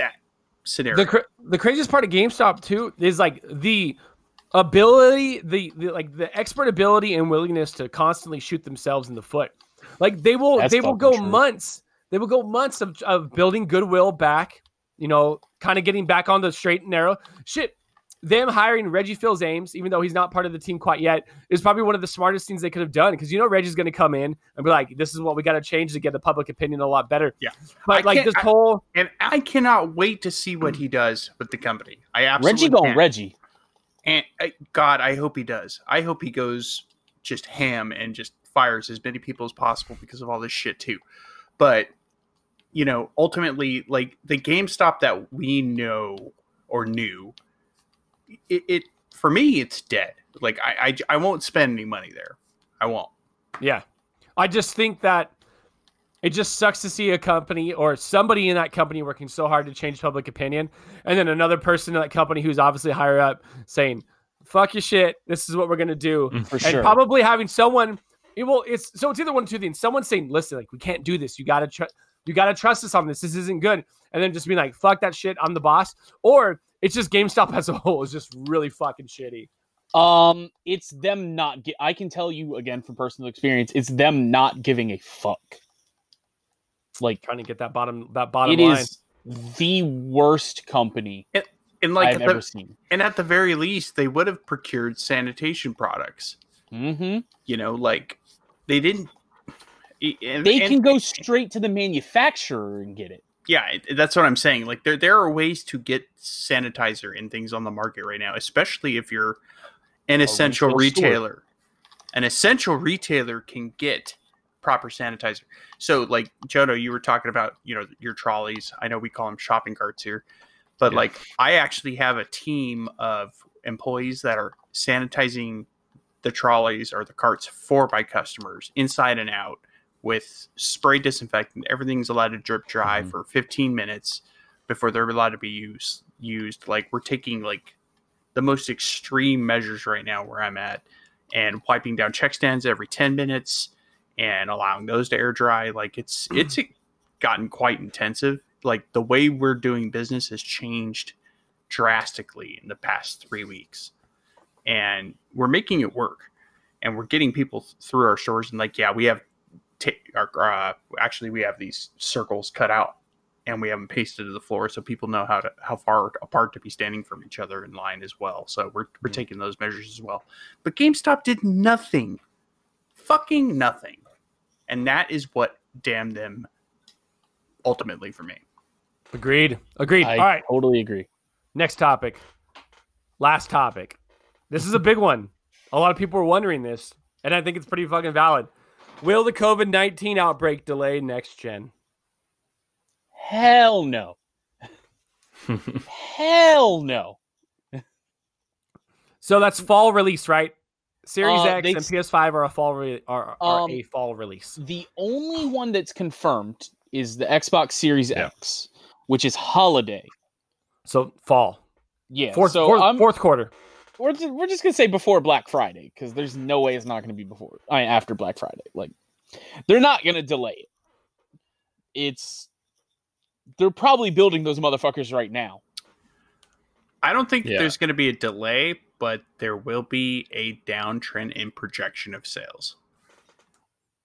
scenario The cra- the craziest part of GameStop too is like the ability, the, the like the expert ability and willingness to constantly shoot themselves in the foot. Like they will That's they will go true. months. They will go months of, of building goodwill back, you know, kind of getting back on the straight and narrow. Shit. Them hiring Reggie Fils-Aimé, even though he's not part of the team quite yet, is probably one of the smartest things they could have done because you know Reggie's going to come in and be like, "This is what we got to change to get the public opinion a lot better." Yeah. but I like this I- whole and i cannot wait to see what he does with the company i absolutely Reggie going. Reggie. And uh, God, I hope he does. I hope he goes just ham and just fires as many people as possible because of all this shit too. But you know, ultimately, like the GameStop that we know or knew, it, it for me, it's dead. Like I, I, I won't spend any money there. I won't. Yeah. I just think that it just sucks to see a company or somebody in that company working so hard to change public opinion. And then another person in that company who's obviously higher up saying, fuck your shit. This is what we're going to do. For and sure. probably having someone, it will, it's so it's either one or two things. Someone saying, listen, like, we can't do this. You got to, tr- you got to trust us on this. This isn't good. And then just being like, fuck that shit. I'm the boss. Or it's just GameStop as a whole is just really fucking shitty. Um, it's them not. Gi- I can tell you again from personal experience. It's them not giving a fuck. Like Trying to get that bottom, that bottom it line. is the worst company And like I've at the- ever seen. and at the very least, they would have procured sanitation products. hmm You know, like they didn't. And, They and- can go straight to the manufacturer and get it. yeah that's what i'm saying like there there are ways to get sanitizer and things on the market right now especially if you're an essential retail store. retailer an essential retailer can get proper sanitizer so like jono you were talking about you know your trolleys i know we call them shopping carts here but Yeah. like i actually have a team of employees that are sanitizing the trolleys or the carts for my customers inside and out with spray disinfectant. Everything's allowed to drip dry Mhm. for 15 minutes before they're allowed to be used. Used like we're taking like the most extreme measures right now where I'm at, and wiping down check stands every 10 minutes and allowing those to air dry. Like it's it's gotten quite intensive. Like the way we're doing business has changed drastically in the past three weeks, and we're making it work. And we're getting people through our stores, and like, yeah, we have ta- our, uh, actually we have these circles cut out and we have them pasted to the floor so people know how to how far apart to be standing from each other in line as well so we're, we're Mhm. taking those measures as well but gamestop did nothing fucking nothing and that is what damned them ultimately for me Agreed. Agreed. I All right. totally agree. Next topic. Last topic. This is a big one. A lot of people are wondering this, and I think it's pretty fucking valid. Will the COVID 19 outbreak delay next gen? Hell no. Hell no. So that's fall release, right? Series Uh, X they and PS5 are a fall re- are, are Um, a fall release. The only one that's confirmed is the Xbox Series Yeah. X, which is holiday. So fall. Yeah. Fourth, so fourth, I'm, fourth quarter. we're, just, we're just gonna say before Black Friday because there's no way it's not gonna be before I mean, after Black Friday. Like they're not gonna delay it. it's they're probably building those motherfuckers right now. I don't think Yeah. there's going to be a delay, but there will be a downtrend in projection of sales.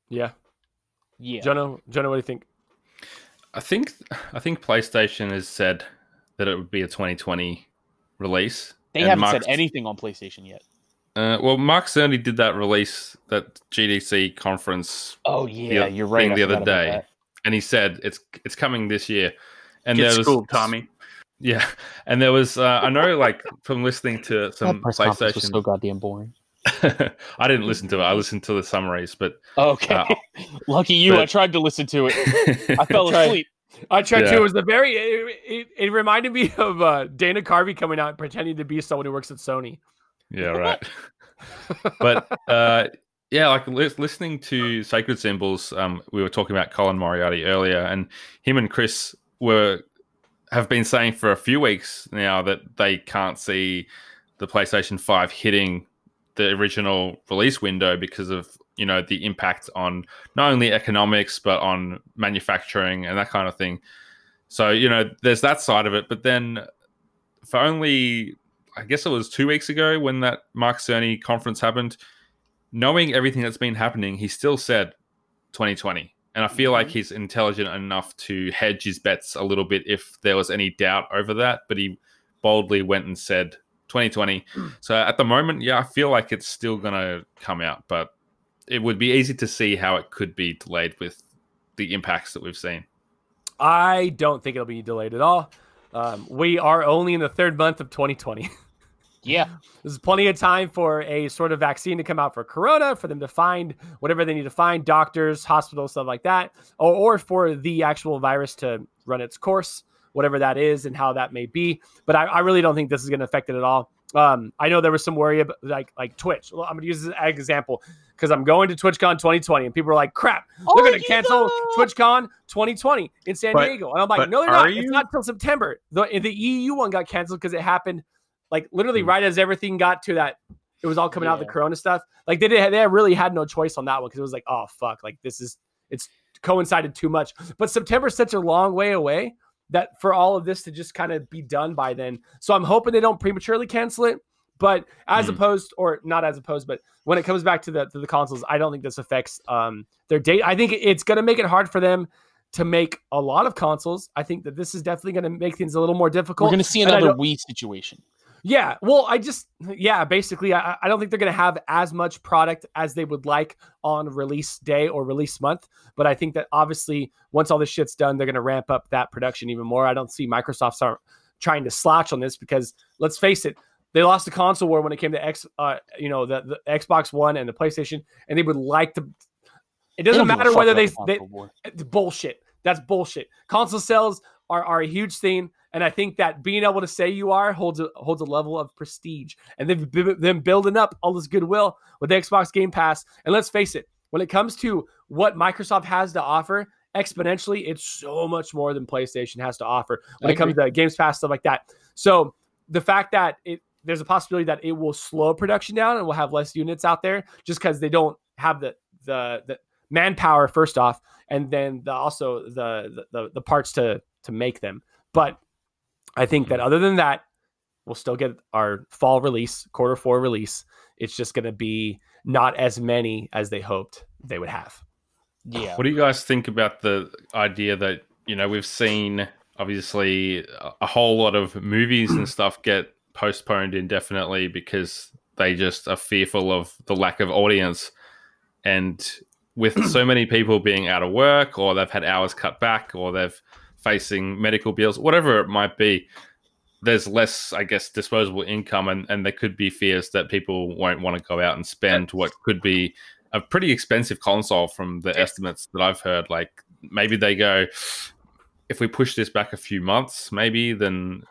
Yeah. Yeah. Jono, Jono, what do you think? I think I think PlayStation has said that it would be a 2020 release. They haven't Mark- said anything on PlayStation yet. Uh, well, Mark Cerny did that release, that GDC conference, Oh yeah, The you're right. the other day. and he said it's it's coming this year. And Get there was schooled, Tommy. Yeah, and there was uh, I know like from listening to some That conference was PlayStation. so goddamn boring. I didn't listen to it. I listened to the summaries, but Okay, Uh, lucky you. I tried to listen to it. I fell asleep. I tried Yeah. to. It was the very. It, it, it reminded me of uh, Dana Carvey coming out and pretending to be someone who works at Sony. yeah, right. but uh, yeah, like lis- listening to Sacred Symbols, um, we were talking about Colin Moriarty earlier, and him and Chris were have been saying for a few weeks now that they can't see the PlayStation Five hitting the original release window because of you know the impact on not only economics but on manufacturing and that kind of thing. So you know, there's that side of it, but then for only I guess it was two weeks ago when that Mark Cerny conference happened. Knowing everything that's been happening, he still said 2020. And I feel like he's intelligent enough to hedge his bets a little bit if there was any doubt over that. But he boldly went and said 2020. So at the moment, yeah, I feel like it's still going to come out. But it would be easy to see how it could be delayed with the impacts that we've seen. I don't think it'll be delayed at all. Um, we are only in the third month of 2020. Yeah, There's plenty of time for a sort of vaccine to come out for corona, for them to find whatever they need to find, doctors, hospitals, stuff like that, or, or for the actual virus to run its course, whatever that is and how that may be. But I, I really don't think this is going to affect it at all. Um, I know there was some worry about like like Twitch. Well, I'm going to use this as an example because I'm going to TwitchCon 2020, and people are like, "Crap, they're Oh, going to you cancel know. TwitchCon 2020 in San But- Diego," and I'm like, "No, they're are not. It's not till September. The the EU one got canceled because it happened like literally Hmm. right as everything got to that it was all coming out the corona stuff like they did they really had no choice on that one because it was like oh fuck like this is it's coincided too much but september's such a long way away that for all of this to just kind of be done by then so i'm hoping they don't prematurely cancel it but as Hmm. opposed or not as opposed but when it comes back to the to the consoles i don't think this affects um their date i think it's going to make it hard for them to make a lot of consoles i think that this is definitely going to make things a little more difficult we're gonna see another Wii situation. Yeah, well, I just yeah, basically, I, I don't think they're going to have as much product as they would like on release day or release month. But I think that obviously, once all this shit's done, they're going to ramp up that production even more. I don't see Microsoft start trying to slouch on this because let's face it, they lost the console war when it came to X, uh, you know, the, the Xbox One and the PlayStation, and they would like to. It doesn't don't give a matter whether they, they it's bullshit. That's bullshit. Console sales are, are a huge thing, and I think that being able to say you are holds a holds a level of prestige, and they've been them building up all this goodwill with the Xbox Game Pass. And let's face it, when it comes to what Microsoft has to offer, exponentially, it's so much more than PlayStation has to offer when I it comes to Games Pass stuff like that. So the fact that it there's a possibility that it will slow production down and we'll have less units out there just because they don't have the the the manpower first off and then the, also the, the the parts to to make them. But i think that other than that we'll still get our fall release quarter four release. It's just going to be not as many as they hoped they would have. Yeah, What do you guys think about the idea that you know we've seen obviously a- a whole lot of movies and stuff get postponed indefinitely because they just are fearful of the lack of audience, and with so many people being out of work or they've had hours cut back or they've facing medical bills, whatever it might be. There's less, I guess, disposable income, and, and there could be fears that people won't want to go out and spend what could be a pretty expensive console from the estimates that I've heard. Like maybe they go, if we push this back a few months, maybe then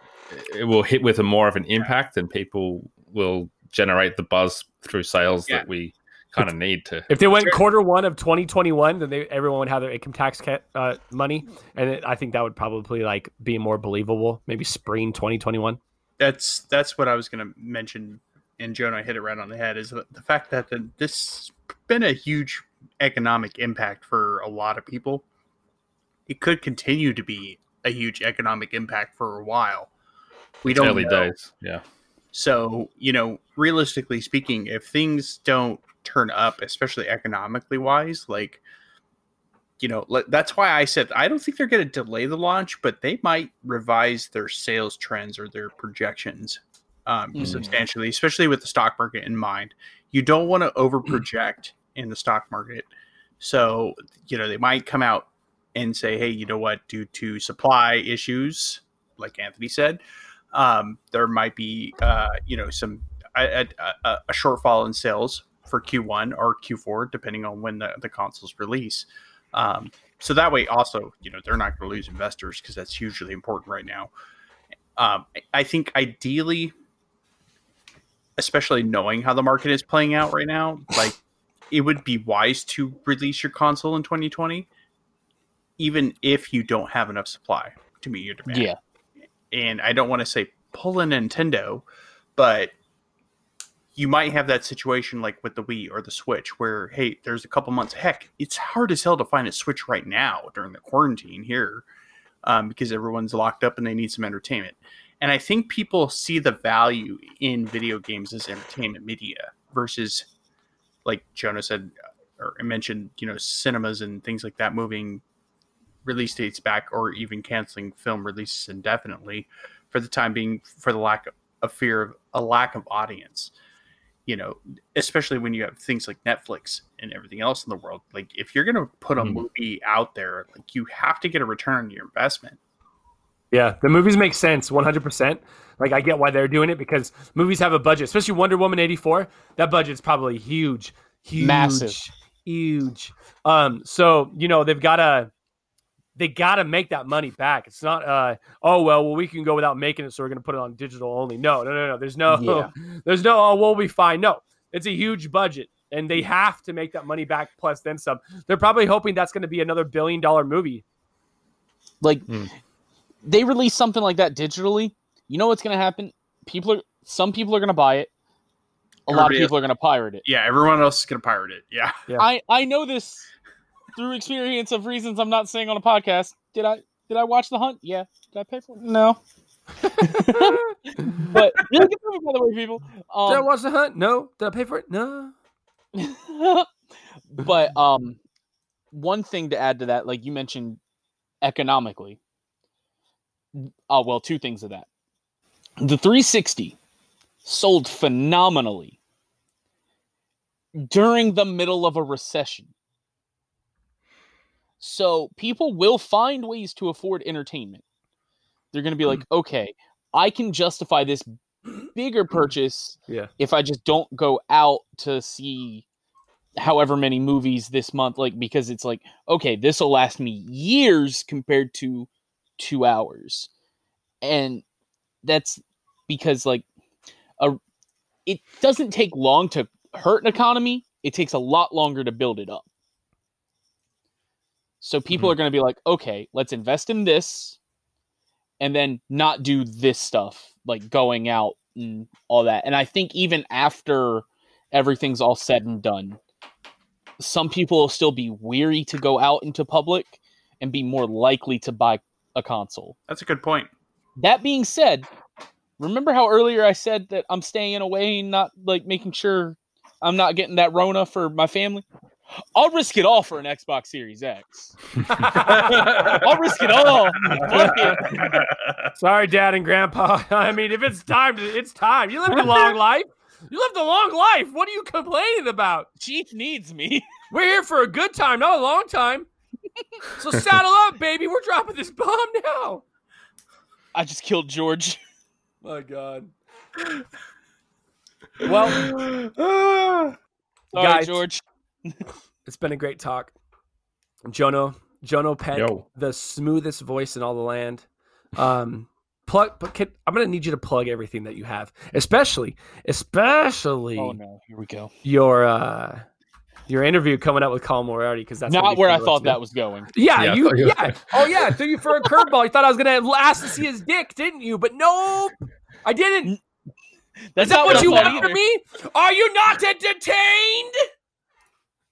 it will hit with a more of an impact, and people will generate the buzz through sales Yeah. that we kind of need to. if they went quarter one of 2021 then they, everyone would have their income tax ca- uh, money and it, i think that would probably like be more believable maybe spring 2021 That's that's what I was going to mention, and Jono hit it right on the head. Is the the fact that the, this been a huge economic impact for a lot of people, it could continue to be a huge economic impact for a while. We don't Early know. days. Yeah. So, you know, realistically speaking, if things don't turn up, especially economically wise, like, you know, that's why I said I don't think they're going to delay the launch, but they might revise their sales trends or their projections um, Mhm. substantially, especially with the stock market in mind. You don't want to over project in the stock market. So, you know, they might come out and say, hey, you know what, due to supply issues, like Anthony said, um, there might be, uh, you know, some a, a, a shortfall in sales for Q1 or Q4, depending on when the, the consoles release. Um, so that way, also, you know, they're not going to lose investors because that's hugely important right now. Um, I- I think ideally, especially knowing how the market is playing out right now, like it would be wise to release your console in 2020, even if you don't have enough supply to meet your demand Yeah. and I don't want to say pull a Nintendo, but you might have that situation like with the Wii or the Switch where, hey, there's a couple months. Heck, it's hard as hell to find a Switch right now during the quarantine here um, because everyone's locked up and they need some entertainment. And I think people see the value in video games as entertainment media versus, like Jono said or mentioned, you know, cinemas and things like that moving release dates back or even canceling film releases indefinitely for the time being for the lack of fear of a lack of audience you know especially when you have things like netflix and everything else in the world like if you're going to put a Mhm. movie out there like you have to get a return on your investment Yeah, the movies make sense 100%. Like, I get why they're doing it because movies have a budget, especially Wonder Woman 84. That budget's probably huge, huge, Massive. huge. Um, so, you know, they've got to. They gotta make that money back. It's not, uh, oh well, well we can go without making it, so we're gonna put it on digital only. No, no, no, no. There's no, Yeah. there's no. Oh, we'll be fine. No, it's a huge budget, and they have to make that money back plus then some. They're probably hoping that's gonna be another billion dollar movie. Like Hmm. they release something like that digitally, you know what's going to happen? People are some people are going to buy it. A lot of Everybody- people are going to pirate it. yeah everyone else is going to pirate it yeah Yeah. I I know this through experience of reasons I'm not saying on a podcast. Did I did I watch The Hunt? Yeah. Did I pay for it? No. But really good movie, by the way, people. Did I Um, watch the hunt? No. Did I pay for it? No. but um, one thing to add to that, like you mentioned, economically. Oh well, two things of that. The 360 sold phenomenally during the middle of a recession. So people will find ways to afford entertainment. They're going to be mm. like, okay, I can justify this bigger mm. purchase Yeah. if I just don't go out to see however many movies this month like because it's like okay this will last me years compared to 2 hours. And that's because like a it doesn't take long to hurt an economy. It takes a lot longer to build it up so people mm-hmm. are going to be like okay let's invest in this and then not do this stuff like going out and all that. And i think even after everything's all said and done some people will still be weary to go out into public and be more likely to buy a console. That's a good point. That being said, remember how earlier I said that I'm staying away and not like making sure I'm not getting that Rona for my family? I'll risk it all for an Xbox Series X. I'll risk it all. Sorry, Dad and Grandpa. I mean, if it's time, to, it's time. You lived a long life. You lived a long life. What are you complaining about? Chief needs me. We're here for a good time, not a long time. So saddle up, baby. We're dropping this bomb now. I just killed George. My God. Well, Sorry, Guys. George. it's been a great talk. Jono, Jono Peck, Yo. the smoothest voice in all the land. Um, plug, but can, I'm gonna need you to plug everything that you have, especially, especially Oh no, here we go. your uh your interview coming up with Colin Moriarty because that's Not where I thought that was going. Yeah, Yeah, you. thought Yeah. Oh yeah. Threw you for a curveball. You thought I was gonna ask to see his dick, didn't you? But nope, I didn't. That's Is that not what I you thought want from me? Are you not entertained?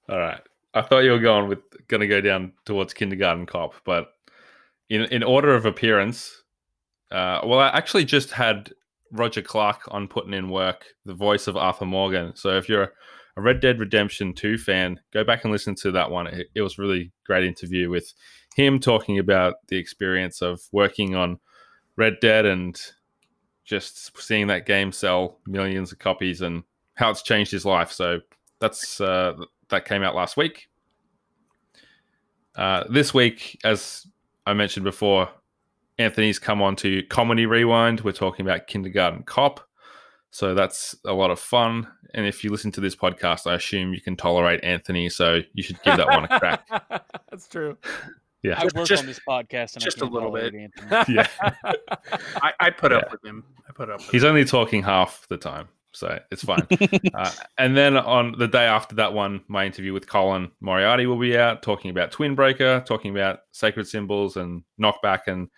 All right. I thought you were going with going to go down towards kindergarten cop, but in in order of appearance, uh, well, I actually just had Roger Clark on putting in work, the voice of Arthur Morgan. So if you're a Red Dead Redemption 2 fan, go back and listen to that one. It, it was really great interview with him talking about the experience of working on Red Dead and just seeing that game sell millions of copies and how it's changed his life. So that's uh, that came out last week. Uh, this week, as I mentioned before, Anthony's come on to Comedy Rewind. We're talking about Kindergarten Cop. So that's a lot of fun. And if you listen to this podcast, I assume you can tolerate Anthony. So you should give that one a crack. That's true. Yeah. I work Just- on this podcast and just I a can't little bit. Anthony. Yeah. I, I put up with him. I put up with He's him. only talking half the time. So it's fine. uh, and then on the day after that one, my interview with Colin Moriarty will be out talking about Twin Breaker, talking about sacred symbols and knockback and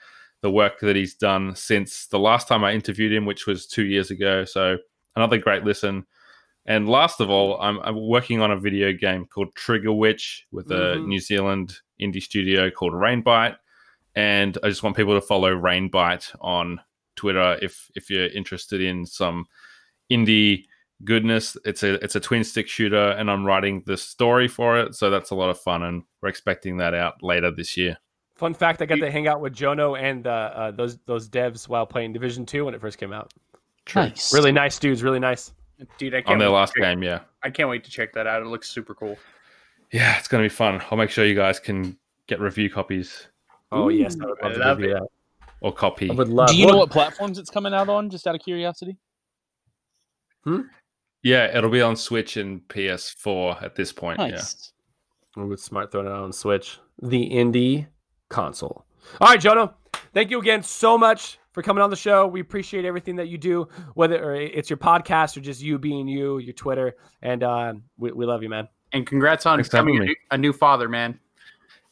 the work that he's done since the last time I interviewed him, which was two years ago. So another great listen. And last of all, I'm, I'm working on a video game called Trigger Witch with a Mhm. New Zealand indie studio called Rainbite. And I just want people to follow Rainbite on Twitter if if you're interested in some indie goodness. It's a it's a twin stick shooter, and I'm writing the story for it, so that's a lot of fun, and we're expecting that out later this year. Fun fact: I got to hang out with Jono and uh, uh, those those devs while playing Division Two when it first came out. Nice. Really nice dudes. Really nice. Dude, I can't On their last check- game, yeah, I can't wait to check that out. It looks super cool. yeah, it's gonna be fun. I'll make sure you guys can get review copies Oh yes, I would love, I to love it. that. or copy. I would love. Do you know what platforms it's coming out on? Just out of curiosity. Yeah, it'll be on Switch and PS4 at this point. Yeah. Nice. Ooh, it's smart throwing it on Switch. The indie console. All right, Jono. Thank you again so much for coming on the show. We appreciate everything that you do, whether it's your podcast or just you being you, your Twitter, and uh, we, we love you, man. And congrats on Thanks becoming a new, a new father, man.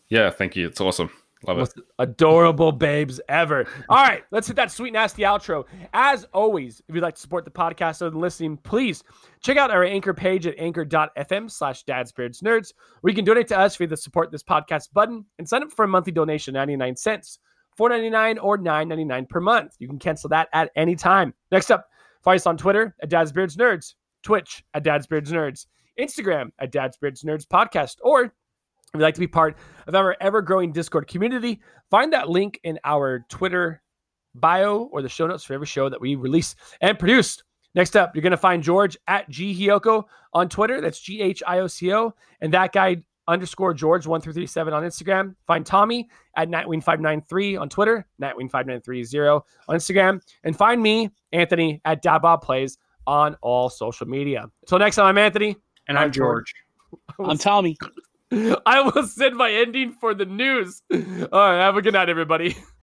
Yeah, thank you. It's awesome. Love it. Most adorable babes ever. All right, let's hit that sweet nasty outro. As always, if you'd like to support the podcast other than listening, please check out our anchor page at anchor.fm slash dadsbeardsnerds, where you can donate to us via the support this podcast button and sign up for a monthly donation, 99 cents, 4.99 or 9.99 per month. You can cancel that at any time. Next up, find us on Twitter at dadsbeardsnerds, Twitch at dadsbeardsnerds, Instagram at dadsbeardsnerds podcast, or if you'd like to be part of our ever growing Discord community, find that link in our Twitter bio or the show notes for every show that we release and produce. Next up, you're going to find George at G Hioco on Twitter. That's G H I O C O. And that guy underscore George 1337 on Instagram. Find Tommy at Nightwing593 on Twitter, Nightwing5930 on Instagram. And find me, Anthony, at Dabob Plays on all social media. Until next time, I'm Anthony. And I'm I'm George. I'm Tommy. I will send my ending for the news. All right, have a good night, everybody.